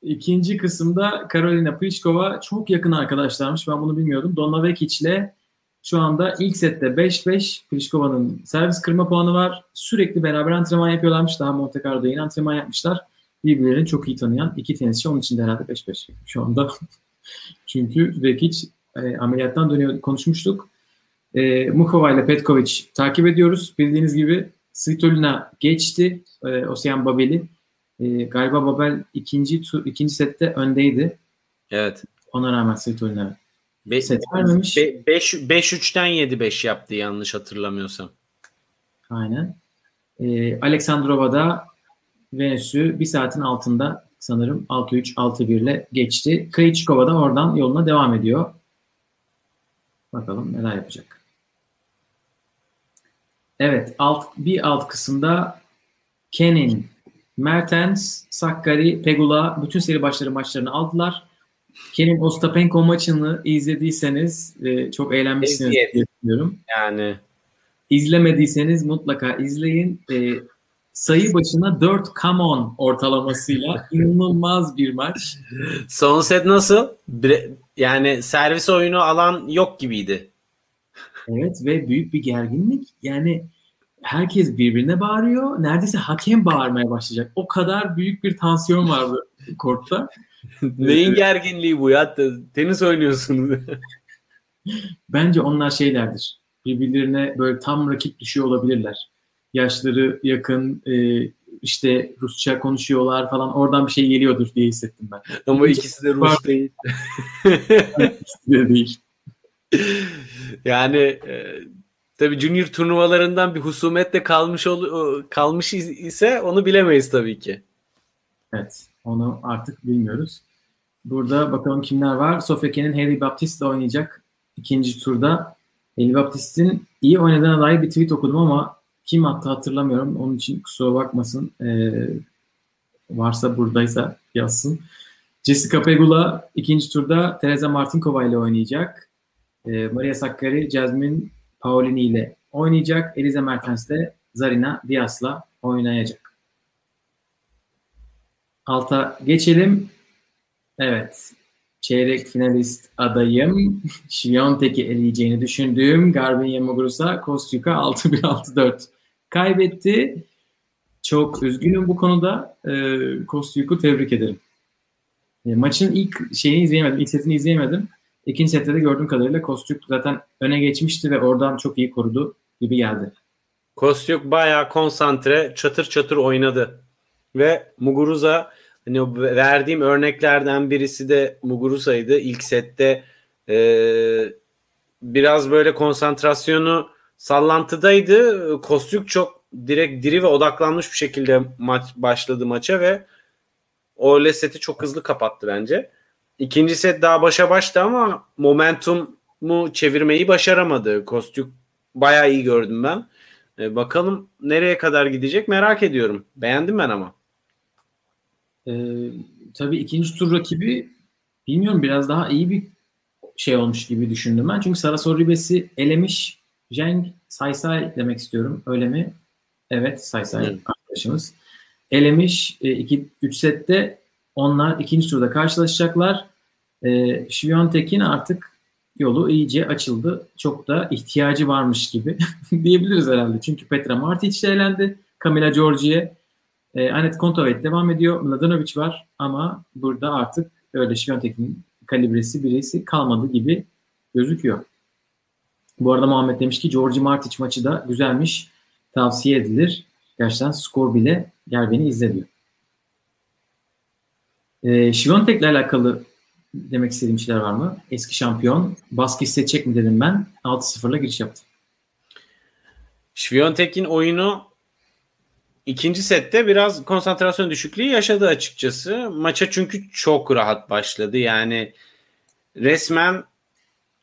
İkinci kısımda Karolina Pliskova çok yakın arkadaşlarmış. Ben bunu bilmiyordum. Donna Vekic ile şu anda ilk sette 5-5. Pliskova'nın servis kırma puanı var. Sürekli beraber antrenman yapıyorlarmış. Daha Monte Carlo'da yeni antrenman yapmışlar. Birbirlerini çok iyi tanıyan iki tenisçi. Onun için de herhalde 5-5 şu anda. Çünkü Vekic e, ameliyattan dönüyor. Konuşmuştuk. E, Mukova ile Petkovic takip ediyoruz. Bildiğiniz gibi Svitolina geçti. E, Osean Babel'i. E, galiba Babel ikinci tu, ikinci sette öndeydi. Evet. Ona rağmen Svitolina Be- set vermemiş. 5-3'ten 7-5 yaptı yanlış hatırlamıyorsam. Aynen. E, Aleksandrova da Venüs'ü bir saatin altında sanırım 6-3, 6-1 ile geçti. Krejcikova da oradan yoluna devam ediyor. Bakalım neler yapacak. Evet, alt, bir alt kısımda Kenin, Mertens, Sakkari, Pegula bütün seri başları maçlarını aldılar. Kenin Ostapenko maçını izlediyseniz e, çok eğlenmişsiniz diye düşünüyorum. Yani İzlemediyseniz mutlaka izleyin. E, sayı başına 4 come on ortalamasıyla inanılmaz bir maç. son set nasıl? Bre- yani servis oyunu alan yok gibiydi. Evet ve büyük bir gerginlik. Yani herkes birbirine bağırıyor. Neredeyse hakem bağırmaya başlayacak. O kadar büyük bir tansiyon vardı kortta. Neyin gerginliği bu ya? Tenis oynuyorsunuz. Bence onlar şeylerdir. Birbirlerine böyle tam rakip düşüyor olabilirler. Yaşları yakın, e, işte Rusça konuşuyorlar falan. Oradan bir şey geliyordur diye hissettim ben. Ama ikisi de Rus değil. İkisi de değil. yani e, tabii junior turnuvalarından bir husumetle kalmış ol, kalmış ise onu bilemeyiz tabii ki. Evet. Onu artık bilmiyoruz. Burada bakalım kimler var. Sofia Kenin Haley Baptiste oynayacak ikinci turda. Haley Baptiste'in iyi oynadığına dair bir tweet okudum ama kim attı hatırlamıyorum. Onun için kusura bakmasın. Ee, varsa buradaysa yazsın. Jessica Pegula ikinci turda Teresa Martinkova ile oynayacak. Ee, Maria Sakkari, Jasmine Paolini ile oynayacak. Eliza Mertens de Zarina Diaz'la oynayacak. Alta geçelim. Evet. Çeyrek finalist adayım. Şiyontek'i eleyeceğini düşündüğüm Garbin Yamagurus'a Kostyuka 6-1-6-4 kaybetti. Çok üzgünüm bu konuda. E, Kostyuk'u tebrik ederim. E, maçın ilk şeyini izleyemedim. İlk setini izleyemedim. İkinci sette de gördüğüm kadarıyla Kostyuk zaten öne geçmişti ve oradan çok iyi korudu gibi geldi. Kostyuk bayağı konsantre, çatır çatır oynadı. Ve Muguruza hani verdiğim örneklerden birisi de Muguruza'ydı. İlk sette e, biraz böyle konsantrasyonu sallantıdaydı. Kostyuk çok direkt diri ve odaklanmış bir şekilde maç başladı maça ve o seti çok hızlı kapattı bence. İkinci set daha başa başta ama momentumu çevirmeyi başaramadı. Kostyuk bayağı iyi gördüm ben. Ee, bakalım nereye kadar gidecek merak ediyorum. Beğendim ben ama. Ee, tabii ikinci tur rakibi bilmiyorum biraz daha iyi bir şey olmuş gibi düşündüm ben. Çünkü Sarasor Ribes'i elemiş. Zheng Saysay demek istiyorum. Öyle mi? Evet Saysay evet. arkadaşımız. Elemiş. 2 e, 3 sette onlar ikinci turda karşılaşacaklar. E, Şiviyontek'in artık yolu iyice açıldı. Çok da ihtiyacı varmış gibi diyebiliriz herhalde. Çünkü Petra Martic elendi. Kamila Georgi'ye. E, Anet Kontavet devam ediyor. Mladenovic var ama burada artık öyle Şiviyontek'in kalibresi birisi kalmadı gibi gözüküyor. Bu arada Muhammed demiş ki Georgi Martic maçı da güzelmiş. Tavsiye edilir. Gerçekten skor bile gel beni izle diyor. E, Şivontek'le alakalı demek istediğim şeyler var mı? Eski şampiyon. Baskı hissedecek mi dedim ben. 6-0'la giriş yaptı. Şviyontek'in oyunu ikinci sette biraz konsantrasyon düşüklüğü yaşadı açıkçası. Maça çünkü çok rahat başladı. Yani resmen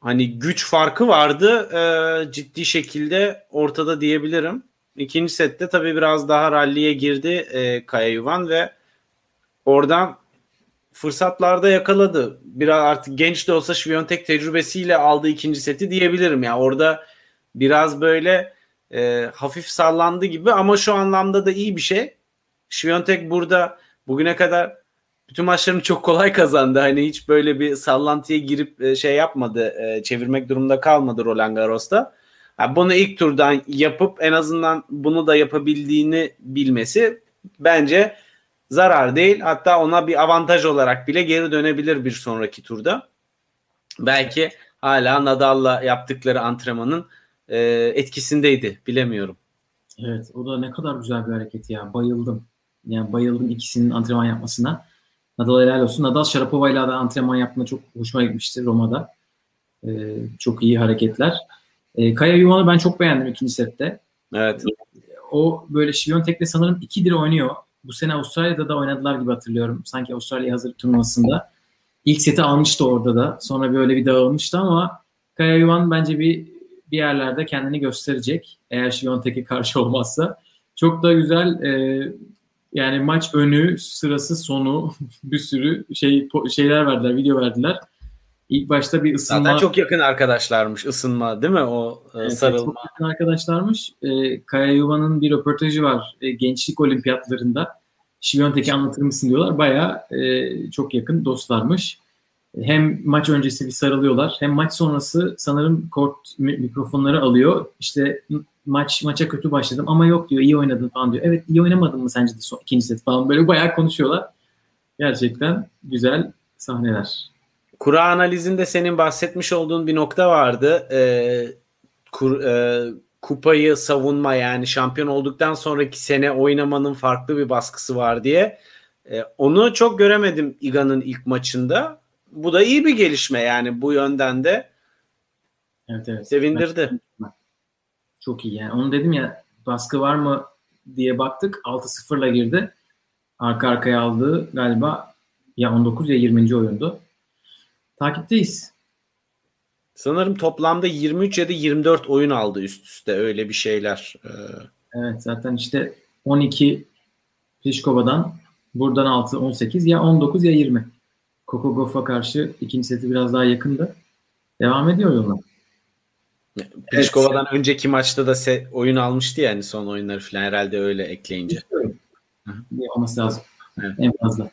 hani güç farkı vardı e, ciddi şekilde ortada diyebilirim. İkinci sette tabii biraz daha ralliye girdi e, Kaya Yuvan ve oradan fırsatlarda yakaladı. Biraz artık genç de olsa Şviyontek tecrübesiyle aldığı ikinci seti diyebilirim. Yani orada biraz böyle e, hafif sallandı gibi ama şu anlamda da iyi bir şey. Şviyontek burada bugüne kadar bütün maçlarını çok kolay kazandı. Hani hiç böyle bir sallantıya girip e, şey yapmadı. E, çevirmek durumunda kalmadı Roland Garros'ta. Yani bunu ilk turdan yapıp en azından bunu da yapabildiğini bilmesi bence zarar değil. Hatta ona bir avantaj olarak bile geri dönebilir bir sonraki turda. Belki hala Nadal'la yaptıkları antrenmanın e, etkisindeydi. Bilemiyorum. Evet o da ne kadar güzel bir hareket ya. Bayıldım. Yani bayıldım ikisinin antrenman yapmasına. Nadal helal olsun. Nadal Sharapova'yla da antrenman yapma çok hoşuma gitmişti Roma'da. Ee, çok iyi hareketler. Ee, Kaya Yuvan'ı ben çok beğendim ikinci sette. Evet. O böyle Şivyon Tek'le sanırım ikidir oynuyor bu sene Avustralya'da da oynadılar gibi hatırlıyorum. Sanki Avustralya hazır turnuvasında. İlk seti almıştı orada da. Sonra böyle bir dağılmıştı ama Kaya Yuvan bence bir bir yerlerde kendini gösterecek. Eğer Şivontek'e karşı olmazsa. Çok da güzel e, yani maç önü, sırası, sonu bir sürü şey şeyler verdiler, video verdiler. İlk başta bir ısınma. Zaten çok yakın arkadaşlarmış ısınma değil mi o e, evet, sarılma? Çok yakın arkadaşlarmış. E, Kaya Yuva'nın bir röportajı var e, gençlik olimpiyatlarında. Şiviyontek'i anlatır mısın diyorlar. Baya e, çok yakın dostlarmış. Hem maç öncesi bir sarılıyorlar hem maç sonrası sanırım kort mikrofonları alıyor. İşte maç maça kötü başladım ama yok diyor iyi oynadın falan diyor. Evet iyi oynamadın mı sence de son, ikinci set falan böyle bayağı konuşuyorlar. Gerçekten güzel sahneler. Kura analizinde senin bahsetmiş olduğun bir nokta vardı. Ee, kur, e, kupayı savunma yani şampiyon olduktan sonraki sene oynamanın farklı bir baskısı var diye. Ee, onu çok göremedim Iga'nın ilk maçında. Bu da iyi bir gelişme yani bu yönden de. Evet evet. Sevindirdi. Çok iyi yani. Onu dedim ya baskı var mı diye baktık. 6-0'la girdi. Arka arkaya aldığı galiba ya 19 ya 20. oyundu. Takipteyiz. Sanırım toplamda 23 ya da 24 oyun aldı üst üste öyle bir şeyler. Ee, evet zaten işte 12 Pliškova'dan buradan 6 18 ya 19 ya 20. Coco Goff'a karşı ikinci seti biraz daha yakındı. Devam ediyor yoluna. Pliškova'dan evet. önceki maçta da se- oyun almıştı yani son oyunları falan herhalde öyle ekleyince. Olması lazım. Evet. En fazla.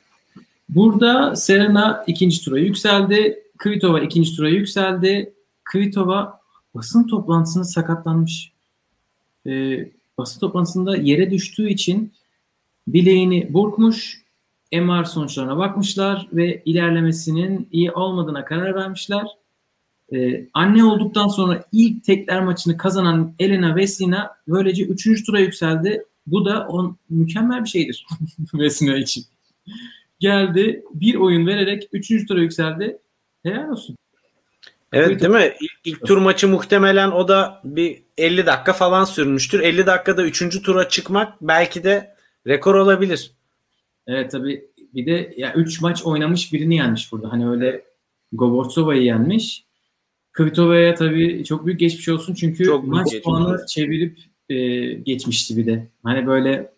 Burada Serena ikinci tura yükseldi. Kvitova ikinci tura yükseldi. Kvitova basın toplantısında sakatlanmış. Ee, basın toplantısında yere düştüğü için bileğini burkmuş. MR sonuçlarına bakmışlar ve ilerlemesinin iyi olmadığına karar vermişler. Ee, anne olduktan sonra ilk tekler maçını kazanan Elena Vesina böylece 3. tura yükseldi. Bu da on, mükemmel bir şeydir Vesino için. Geldi bir oyun vererek 3. tura yükseldi. Helal olsun. Evet değil mi? İlk, ilk tur maçı muhtemelen o da bir 50 dakika falan sürmüştür. 50 dakikada 3. tura çıkmak belki de rekor olabilir. Evet tabii bir de ya 3 maç oynamış birini yenmiş burada. Hani öyle Govortsova'yı yenmiş. Kvitova'ya tabii çok büyük geçmiş olsun çünkü Çok maç puanı çevirip e, geçmişti bir de. Hani böyle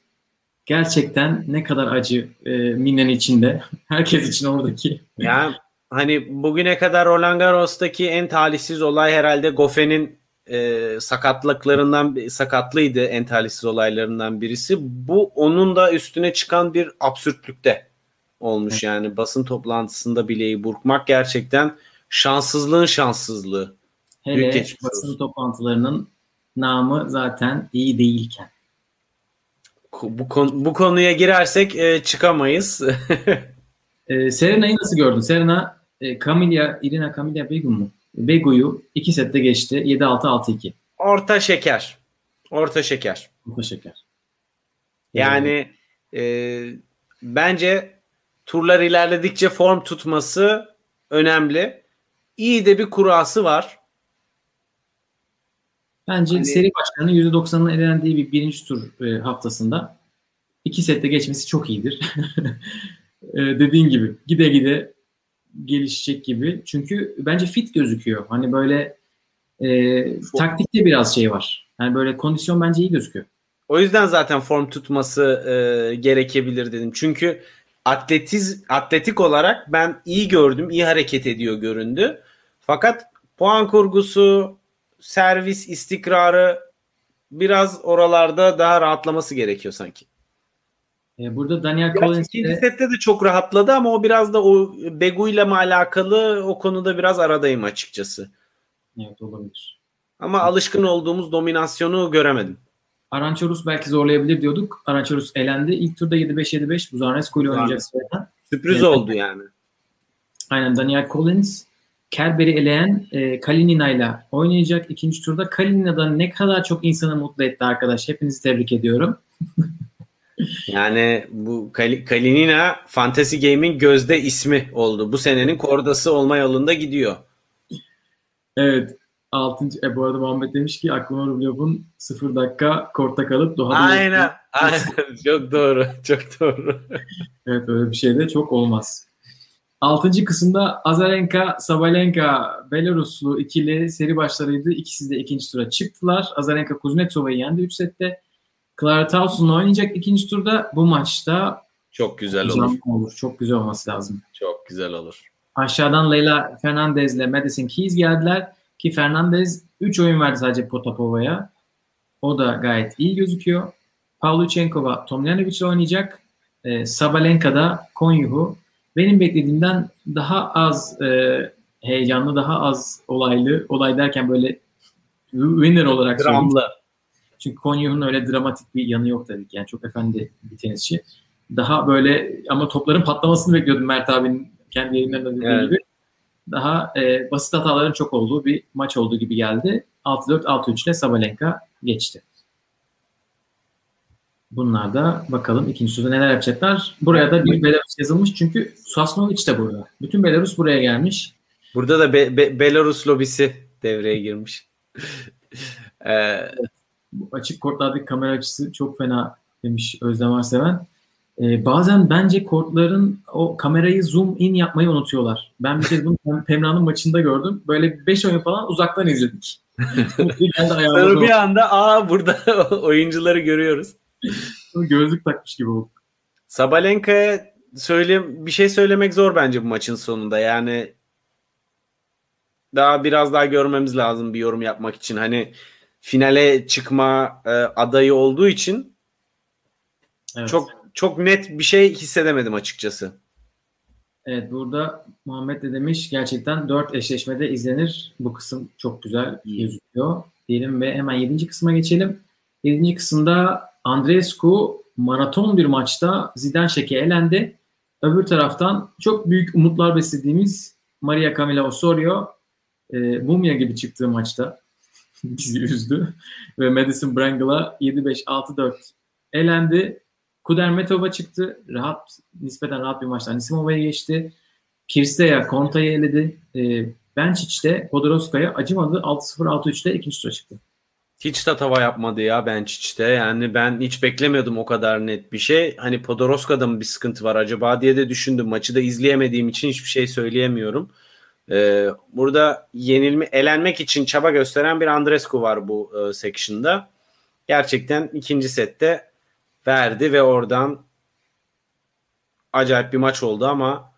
gerçekten ne kadar acı e, Mine'nin içinde. Herkes için oradaki. Yani hani bugüne kadar Roland Garros'taki en talihsiz olay herhalde Goffen'in e, sakatlıklarından sakatlıydı en talihsiz olaylarından birisi. Bu onun da üstüne çıkan bir absürtlükte olmuş yani basın toplantısında bileği burkmak gerçekten şanssızlığın şanssızlığı. Büyük Hele geçmiş basın toplantılarının namı zaten iyi değilken. Bu, konu, bu konuya girersek e, çıkamayız. E, Serena'yı nasıl gördün? Serena e, Camilla, Irina Camilla Begu mu? Begu'yu iki sette geçti. 7-6-6-2. Orta şeker. Orta şeker. Mutlu şeker. Yani e, bence turlar ilerledikçe form tutması önemli. İyi de bir kurası var. Bence Hani- seri başkanının %90'ının elendiği bir birinci tur e, haftasında iki sette geçmesi çok iyidir. e, dediğin gibi gide gide gelişecek gibi. Çünkü bence fit gözüküyor. Hani böyle e, taktikte biraz şey var. Yani böyle kondisyon bence iyi gözüküyor. O yüzden zaten form tutması e, gerekebilir dedim. Çünkü atletiz atletik olarak ben iyi gördüm, iyi hareket ediyor göründü. Fakat puan kurgusu, servis istikrarı biraz oralarda daha rahatlaması gerekiyor sanki. E, burada Daniel Collins ikinci de sette de çok rahatladı ama o biraz da o Begu ile mi alakalı o konuda biraz aradayım açıkçası. evet, olabilir. Ama alışkın olduğumuz dominasyonu göremedim. Arançorus belki zorlayabilir diyorduk. Arançorus elendi. İlk turda 7-5-7-5. Buzarnescu ile oynayacak. Sürpriz Evet. oldu yani. Aynen Daniel Collins Kerber'i eleyen e, Kalinina ile oynayacak ikinci turda. Kalinina'da ne kadar çok insanı mutlu etti arkadaş. Hepinizi tebrik ediyorum. Yani bu Kal- Kalinina Fantasy Game'in gözde ismi oldu. Bu senenin kordası olma yolunda gidiyor. Evet. Altıncı, e, bu arada Muhammed demiş ki aklıma Rublev'un 0 dakika kortta kalıp Doha'da Aynen. Aynen. çok doğru. Çok doğru. Evet öyle bir şey de çok olmaz. Altıncı kısımda Azarenka, Sabalenka, Belaruslu ikili seri başlarıydı. İkisi de ikinci tura çıktılar. Azarenka Kuznetsova'yı yendi 3 sette. Clara Tausson'la oynayacak ikinci turda. Bu maçta Çok güzel olur. olur. Çok güzel olması lazım. Çok güzel olur. Aşağıdan Leyla Fernandez ile Madison Keys geldiler. Ki Fernandez 3 oyun verdi sadece Potapova'ya. O da gayet iyi gözüküyor. Pavlyuchenkova Tomljanovic ile oynayacak. E, Sabalenka da Konyuhu. Benim beklediğimden daha az e, heyecanlı, daha az olaylı. Olay derken böyle winner olarak. Dramlı. Çünkü Konyu'nun öyle dramatik bir yanı yok tabii ki. Yani çok efendi bir tenisçi. Daha böyle ama topların patlamasını bekliyordum Mert abinin kendi yayınlarında dediği Evet. gibi. Daha e, basit hataların çok olduğu bir maç olduğu gibi geldi. 6-4, 6-3 ile Sabalenka geçti. Bunlar da bakalım ikinci turda neler yapacaklar. Buraya da bir Belarus yazılmış çünkü Sasnovic de burada. Bütün Belarus buraya gelmiş. Burada da Be- Be- Belarus lobisi devreye girmiş. Ee, Bu açık kortlardaki kamera açısı çok fena demiş Özlem Arseven. Ee, bazen bence kortların o kamerayı zoom in yapmayı unutuyorlar. Ben bir kez bunu Pem- Pemra'nın maçında gördüm. Böyle 5 oyun falan uzaktan izledik. Sonra bir anda aa burada oyuncuları görüyoruz. gözlük takmış gibi oldu. Sabalenka'ya söyle bir şey söylemek zor bence bu maçın sonunda. Yani daha biraz daha görmemiz lazım bir yorum yapmak için. Hani finale çıkma e, adayı olduğu için Evet. çok çok net bir şey hissedemedim açıkçası. Evet burada Muhammed de demiş gerçekten 4 eşleşmede izlenir. Bu kısım çok güzel İyi. gözüküyor. Diyelim ve hemen 7. kısma geçelim. 7. kısımda Andreescu maraton bir maçta Zidane Şek'e elendi. Öbür taraftan çok büyük umutlar beslediğimiz Maria Camila Osorio e, mumya gibi çıktığı maçta bizi üzdü. Ve Madison Brangle'a 7-5-6-4 elendi. Kudermetova çıktı. Rahat, nispeten rahat bir maçtan Nisimova'ya geçti. Kirsteya Konta'yı eledi. E, Benčić de Podoroska'ya acımadı. 6-0 6-3'te ikinci tura çıktı. Hiç tatava yapmadı ya Benčić'te. Yani ben hiç beklemiyordum o kadar net bir şey. Hani Podoroska'da mı bir sıkıntı var acaba diye de düşündüm. Maçı da izleyemediğim için hiçbir şey söyleyemiyorum. Ee, burada yenilme, elenmek için çaba gösteren bir Andrescu var bu e, section'da. Gerçekten ikinci sette verdi ve oradan acayip bir maç oldu ama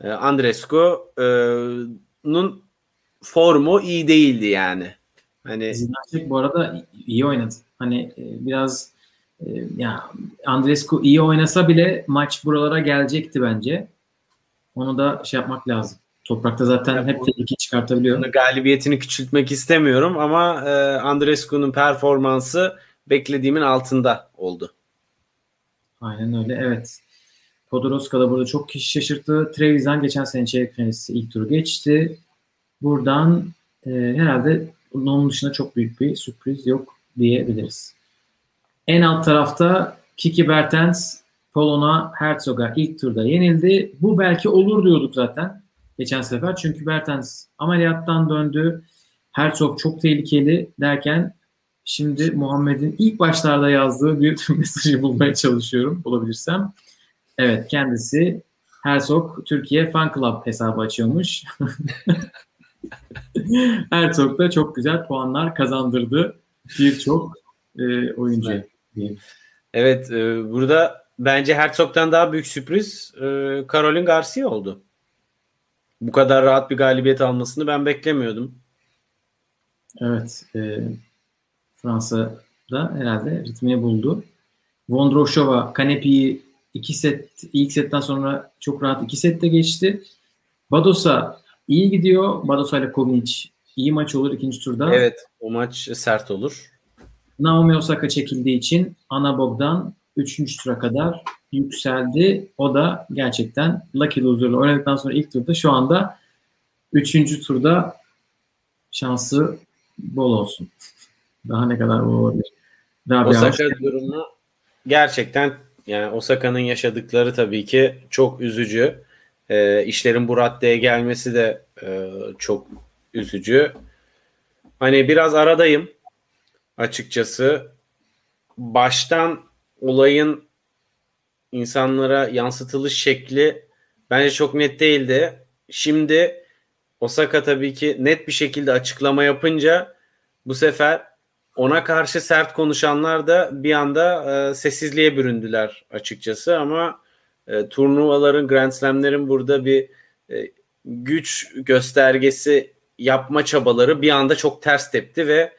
e, Andrescu'nun formu iyi değildi yani. Hani Zinacek bu arada iyi oynadı. Hani e, biraz e, ya Andrescu iyi oynasa bile maç buralara gelecekti bence. Onu da şey yapmak lazım. Toprakta zaten ya, hep tehlike çıkartabiliyor. Galibiyetini küçültmek istemiyorum ama e, Andrescu'nun performansı beklediğimin altında oldu. Aynen öyle evet. Podoroska da burada çok kişi şaşırttı. Trevisan geçen sene çeyrek finalisti ilk turu geçti. Buradan e, herhalde onun dışında çok büyük bir sürpriz yok diyebiliriz. En alt tarafta Kiki Bertens Polona Herzog'a ilk turda yenildi. Bu belki olur diyorduk zaten geçen sefer. Çünkü Bertens ameliyattan döndü. Herzog çok tehlikeli derken şimdi Muhammed'in ilk başlarda yazdığı bir mesajı bulmaya çalışıyorum bulabilirsem. Evet kendisi Herzog Türkiye Fan Club hesabı açıyormuş. Herzog da çok güzel puanlar kazandırdı birçok e, oyuncu. Evet, e, burada bence Herzog'dan daha büyük sürpriz e, Caroline Garcia oldu. Bu kadar rahat bir galibiyet almasını ben beklemiyordum. Evet. E, Fransa'da herhalde ritmini buldu. Vondroshova Kanepi'yi iki set ilk setten sonra çok rahat iki sette geçti. Badosa iyi gidiyor. Badosa ile Kovnic iyi maç olur ikinci turda. Evet o maç sert olur. Naomi Osaka çekildiği için Ana Bogdan 3. tura kadar yükseldi. O da gerçekten Lucky Loser'la oynadıktan sonra ilk turda şu anda 3. turda şansı bol olsun. Daha ne kadar bol olabilir. Rabia Osaka durumu gerçekten yani Osaka'nın yaşadıkları tabii ki çok üzücü. E, işlerin bu raddeye gelmesi de e, çok üzücü. Hani biraz aradayım açıkçası. Baştan olayın insanlara yansıtılış şekli bence çok net değildi. Şimdi Osaka tabii ki net bir şekilde açıklama yapınca bu sefer ona karşı sert konuşanlar da bir anda e, sessizliğe büründüler açıkçası ama e, turnuvaların, Grand Slam'lerin burada bir e, güç göstergesi yapma çabaları bir anda çok ters tepti ve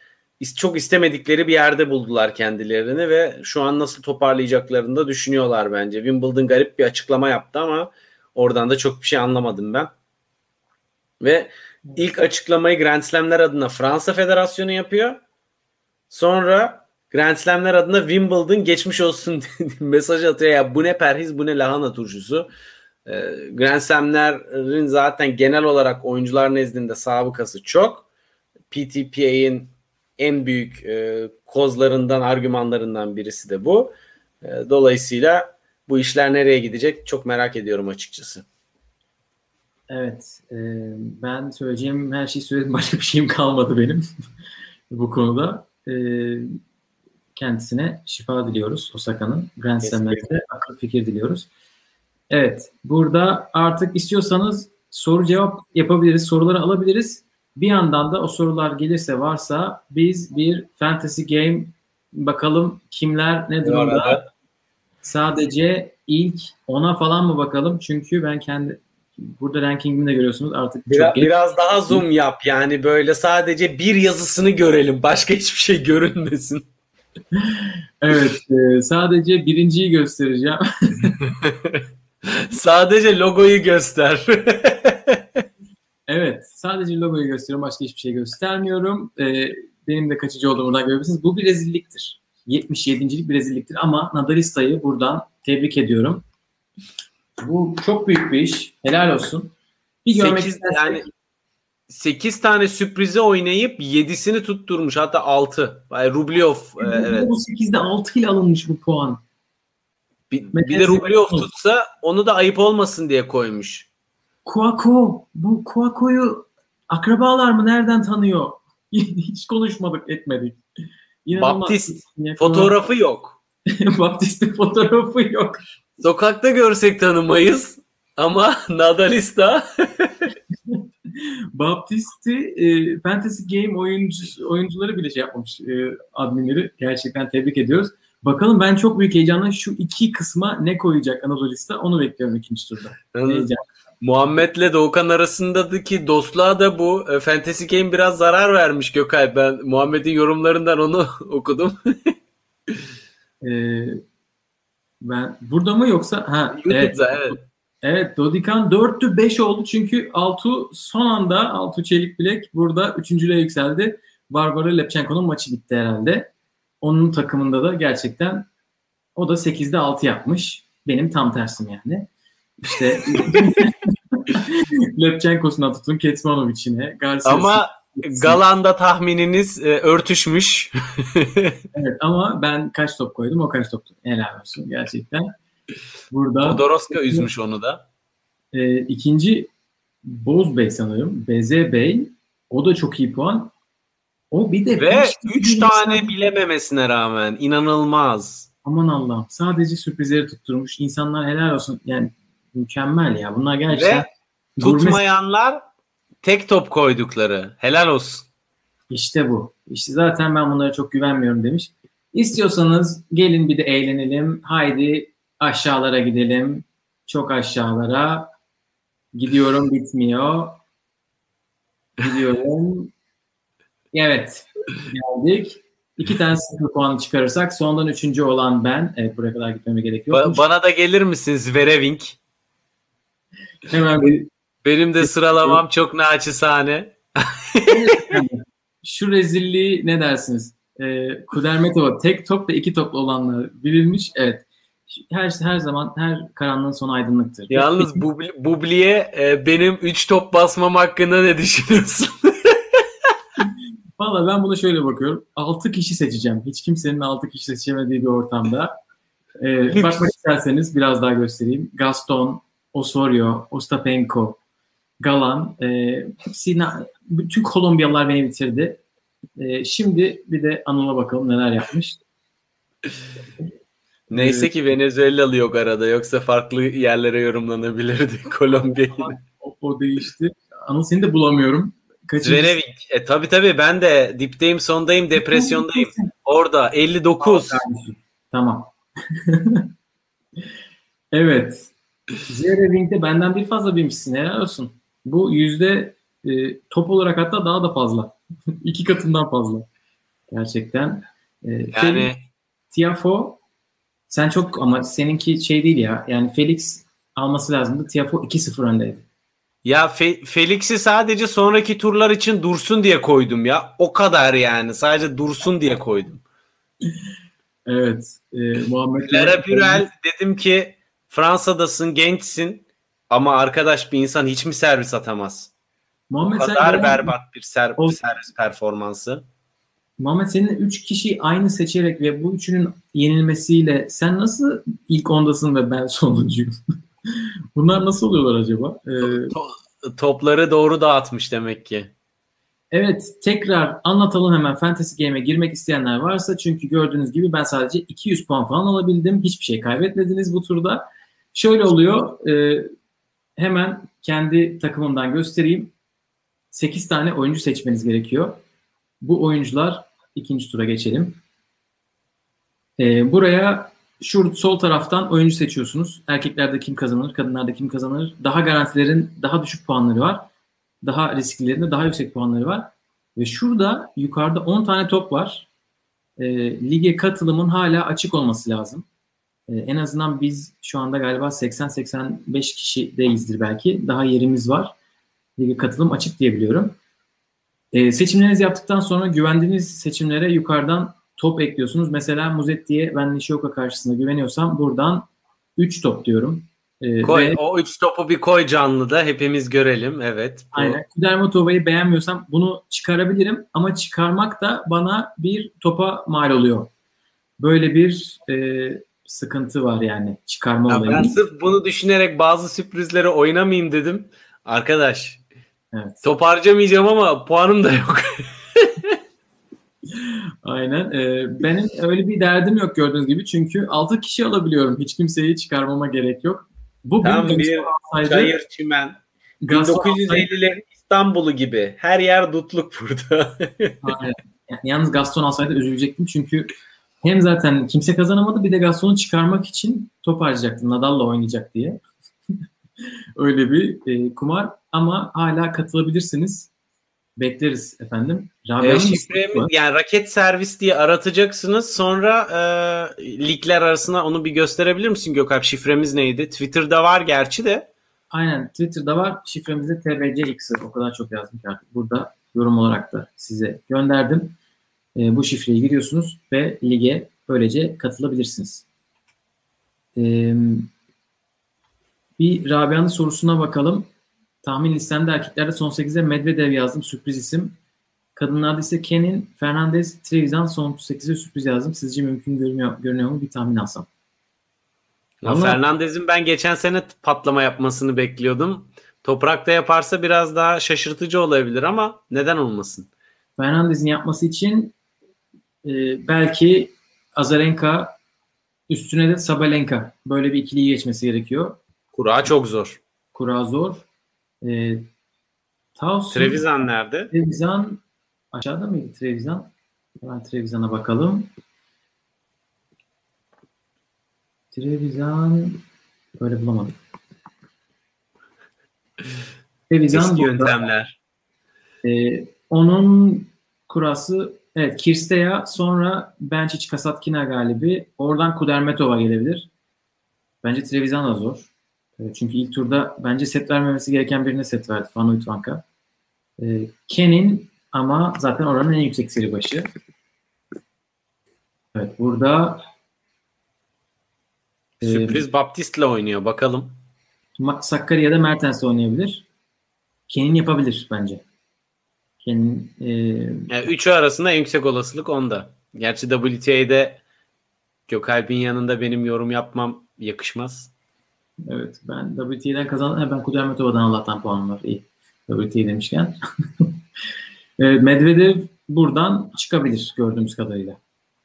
çok istemedikleri bir yerde buldular kendilerini ve şu an nasıl toparlayacaklarını da düşünüyorlar bence. Wimbledon garip bir açıklama yaptı ama oradan da çok bir şey anlamadım ben. Ve ilk açıklamayı Grand Slam'ler adına Fransa Federasyonu yapıyor. Sonra Grand Slam'ler adına Wimbledon geçmiş olsun mesaj atıyor. Ya bu ne perhiz bu ne lahana turşusu. Ee, Grand Slam'lerin zaten genel olarak oyuncular nezdinde sabıkası çok. PTPA'in en büyük e, kozlarından, argümanlarından birisi de bu. E, dolayısıyla bu işler nereye gidecek çok merak ediyorum açıkçası. Evet. E, ben söyleyeceğim her şeyi söyledim. Başka bir şeyim kalmadı benim bu konuda. E, kendisine şifa diliyoruz Osaka'nın. Grand Slam'lerde akıl fikir diliyoruz. Evet. Burada artık istiyorsanız soru cevap yapabiliriz. Soruları alabiliriz. Bir yandan da o sorular gelirse varsa biz bir fantasy game bakalım kimler ne durumda. Sadece ilk ona falan mı bakalım? Çünkü ben kendi burada rankingimi de görüyorsunuz artık biraz, çok biraz daha zoom yap yani böyle sadece bir yazısını görelim başka hiçbir şey görünmesin. evet e, sadece birinciyi göstereceğim. sadece logoyu göster. Sadece logoyu gösteriyorum. Başka hiçbir şey göstermiyorum. Ee, benim de kaçıcı olduğumu buradan görebilirsiniz. Bu bir rezilliktir. 77. bir rezilliktir ama Nadalista'yı buradan tebrik ediyorum. Bu çok büyük bir iş. Helal olsun. Bir görmek 8, yani 8 tane sürprizi oynayıp 7'sini tutturmuş. Hatta 6. Yani Rublev e, evet. Bu 8'de 6 ile alınmış bu puan. Bir, bir de Rublev tutsa onu da ayıp olmasın diye koymuş. Kuako. Bu Kuako'yu akrabalar mı nereden tanıyor? Hiç konuşmadık etmedik. İnanılmaz. Baptist fotoğrafı yok. Baptist'in fotoğrafı yok. Sokakta görsek tanımayız ama Nadalista Baptist'i e, Fantasy Game oyuncu, oyuncuları bile şey yapmamış e, adminleri. Gerçekten tebrik ediyoruz. Bakalım ben çok büyük heyecanla şu iki kısma ne koyacak Anadolu'sta onu bekliyorum ikinci turda. Heyecan. Muhammed'le Doğukan arasındaki dostluğa da bu e, Fantasy Game biraz zarar vermiş Gökay. Ben Muhammed'in yorumlarından onu okudum. ee, ben burada mı yoksa ha evet. evet. Evet Dodikan 4'tü 5 oldu çünkü Altu son anda Altu Çelik Bilek burada üçüncülüğe yükseldi. Barbara Lepchenko'nun maçı bitti herhalde. Onun takımında da gerçekten o da 8'de 6 yapmış. Benim tam tersim yani. İşte Lepchenko'suna tutun Ketmanovic'ine. Ama Galan'da tahmininiz e, örtüşmüş. evet ama ben kaç top koydum o kaç top. Helal olsun gerçekten. Burada Podoroska üzmüş onu da. E, ikinci Boz Bey sanırım. BZ Bey. O da çok iyi puan. O bir de Ve 3 tane insan... bilememesine rağmen inanılmaz. Aman Allah'ım. Sadece sürprizleri tutturmuş. İnsanlar helal olsun. Yani mükemmel ya. Bunlar gerçekten Ve tutmayanlar tek top koydukları. Helal olsun. İşte bu. İşte zaten ben bunlara çok güvenmiyorum demiş. İstiyorsanız gelin bir de eğlenelim. Haydi aşağılara gidelim. Çok aşağılara. Gidiyorum bitmiyor. Gidiyorum. Evet. Geldik. İki tane sıfır puan çıkarırsak sondan üçüncü olan ben. Evet buraya kadar gitmeme gerek yok. Ba- bana da gelir misin Zverevink? Hemen bir... Benim de sıralamam çok naçizane. Şu rezilliği ne dersiniz? Ee, Kudermetova tek top ve iki toplu olanlar bilinmiş. Evet her her zaman her karanlığın sonu aydınlıktır. Yalnız Bubli, Bubli'ye e, benim 3 top basmam hakkında ne düşünüyorsun? Valla ben buna şöyle bakıyorum. 6 kişi seçeceğim. Hiç kimsenin 6 kişi seçemediği bir ortamda. Ee, bakmak isterseniz biraz daha göstereyim. Gaston, Osorio, Ostapenko, Galan. E, hepsi, bütün Kolombiyalılar beni bitirdi. E, şimdi bir de Anıl'a bakalım neler yapmış. Neyse ki Venezuelalı yok arada yoksa farklı yerlere yorumlanabilirdi Kolombiya. O, o değişti. Anıl seni de bulamıyorum. Kaçıncı? Zverevic. E, tabii tabii ben de dipteyim sondayım depresyondayım. Orada 59. Tamam. evet. Zverevic'de benden bir fazla bilmişsin. Helal olsun. Bu yüzde e, top olarak hatta daha da fazla. İki katından fazla. Gerçekten. E, yani Tiafo sen çok ama seninki şey değil ya. Yani Felix alması lazımdı. Tiafo 2-0 öndeydi. Ya Fe- Felix'i sadece sonraki turlar için dursun diye koydum ya. O kadar yani. Sadece dursun diye koydum. evet. E, Muhammed Lara Pürel dedim ki Fransa'dasın, gençsin ama arkadaş bir insan hiç mi servis atamaz? Muhammed o kadar berbat bir ser- o... servis performansı. Muhammed senin üç kişi aynı seçerek ve bu üçünün yenilmesiyle sen nasıl ilk ondasın ve ben sonuncuyum? Bunlar nasıl oluyorlar acaba? Ee, to- topları doğru dağıtmış demek ki. Evet tekrar anlatalım hemen Fantasy Game'e girmek isteyenler varsa çünkü gördüğünüz gibi ben sadece 200 puan falan alabildim. Hiçbir şey kaybetmediniz bu turda. Şöyle oluyor e, hemen kendi takımımdan göstereyim. 8 tane oyuncu seçmeniz gerekiyor. Bu oyuncular ikinci tura geçelim. E, buraya şu sol taraftan oyuncu seçiyorsunuz. Erkeklerde kim kazanır, kadınlarda kim kazanır. Daha garantilerin daha düşük puanları var. Daha risklilerin daha yüksek puanları var. Ve şurada yukarıda 10 tane top var. E, lige katılımın hala açık olması lazım. E, en azından biz şu anda galiba 80-85 kişi deyizdir belki. Daha yerimiz var. Lige katılım açık diyebiliyorum. E, seçimlerinizi yaptıktan sonra güvendiğiniz seçimlere yukarıdan top ekliyorsunuz. Mesela Muzetti'ye ben Nishioka karşısında güveniyorsam buradan 3 top diyorum. Ee, koy, ve, o 3 topu bir koy canlı da hepimiz görelim. Evet. Bu. Aynen. Kudermotova'yı beğenmiyorsam bunu çıkarabilirim ama çıkarmak da bana bir topa mal oluyor. Böyle bir e, sıkıntı var yani çıkarma Ya olayı. ben sırf bunu düşünerek bazı sürprizlere oynamayayım dedim. Arkadaş Evet. top harcamayacağım ama puanım da yok. Aynen. Ee, benim öyle bir derdim yok gördüğünüz gibi. Çünkü 6 kişi alabiliyorum. Hiç kimseyi çıkarmama gerek yok. Bugün Tam bir alsaydı, Çayır çimen. Gaston alsaydı- 1950'lerin İstanbul'u gibi. Her yer dutluk burada. Aynen. Yani yalnız Gaston alsaydı üzülecektim. Çünkü hem zaten kimse kazanamadı bir de Gaston'u çıkarmak için top harcayacaktım. Nadal'la oynayacak diye. öyle bir e, kumar. Ama hala katılabilirsiniz. Bekleriz efendim. Rabia'nın e, şifremi yani raket servis diye aratacaksınız. Sonra e, ligler arasında onu bir gösterebilir misin Gökalp? Şifremiz neydi? Twitter'da var gerçi de. Aynen Twitter'da var. Şifremizde TBCX. O kadar çok yazdım ki artık. Burada yorum olarak da size gönderdim. Ee, bu şifreyi giriyorsunuz ve lige böylece katılabilirsiniz. Ee, bir Rabia'nın sorusuna bakalım. Tahmin listemde erkeklerde son 8'e Medvedev yazdım. Sürpriz isim. Kadınlarda ise Kenin, Fernandez, Trevisan son 8'e sürpriz yazdım. Sizce mümkün görünüyor, görünüyor mu? Bir tahmin alsam. Ya Ama- Fernandez'in ben geçen sene patlama yapmasını bekliyordum. Toprakta yaparsa biraz daha şaşırtıcı olabilir ama neden olmasın? Fernandez'in yapması için e, belki Azarenka üstüne de Sabalenka böyle bir ikiliyi geçmesi gerekiyor. Kura çok zor. Kura zor. E, Tauson, Trevisan nerede? Trevisan aşağıda mıydı Trevisan? Hemen Trevisan'a bakalım. Trevisan böyle bulamadım. Trevisan Eski burada. yöntemler. Ee, onun kurası evet Kirsteya sonra Benčić Kasatkina galibi. Oradan Kudermetova gelebilir. Bence Trevisan da zor. Ee, çünkü ilk turda bence set vermemesi gereken birine set verdi. Van Uytvanka. Ee, Kenin ama zaten oranın en yüksek seri başı. Evet burada e, Sürpriz Baptist'le oynuyor bakalım. Ma- Sakkari ya da Mertens oynayabilir. Kenin yapabilir bence. Kenin e, Yani üçü arasında en yüksek olasılık onda. Gerçi WTA'de Gökalp'in yanında benim yorum yapmam yakışmaz. Evet ben WT'den kazandım. Ben Kudermetova'dan Allah'tan puanım var. İyi. WT demişken. evet, Medvedev buradan çıkabilir gördüğümüz kadarıyla.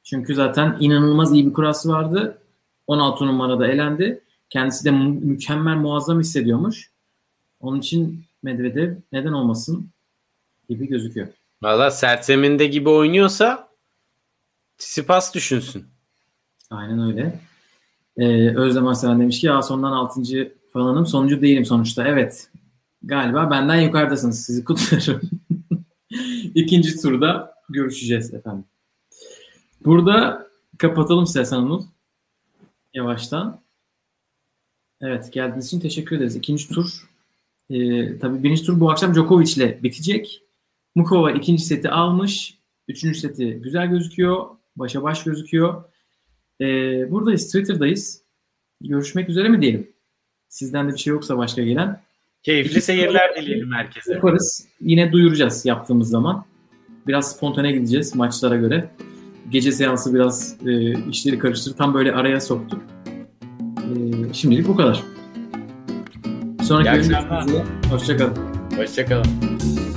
Çünkü zaten inanılmaz iyi bir kurası vardı. 16 numarada elendi. Kendisi de mü- mükemmel muazzam hissediyormuş. Onun için Medvedev neden olmasın gibi gözüküyor. Valla serseminde gibi oynuyorsa Tsitsipas düşünsün. Aynen öyle. Ee, Özlem Arslan demiş ki ya sondan 6. falanım sonuncu değilim sonuçta. Evet. Galiba benden yukarıdasınız. Sizi kutlarım. İkinci turda görüşeceğiz efendim. Burada kapatalım Sesen Anıl. Yavaştan. Evet geldiğiniz için teşekkür ederiz. İkinci tur. Ee, tabii birinci tur bu akşam Djokovic ile bitecek. Mukova ikinci seti almış. Üçüncü seti güzel gözüküyor. Başa baş gözüküyor. Ee, buradayız. Twitter'dayız. Görüşmek üzere mi diyelim? Sizden de bir şey yoksa başka gelen. Keyifli seyirler dileyelim herkese. Yaparız. Yine duyuracağız yaptığımız zaman. Biraz spontane gideceğiz maçlara göre. Gece seansı biraz e, işleri karıştırdı. Tam böyle araya soktuk. E, şimdilik bu kadar. Sonraki bölümde. Hoşçakalın. Hoşçakalın.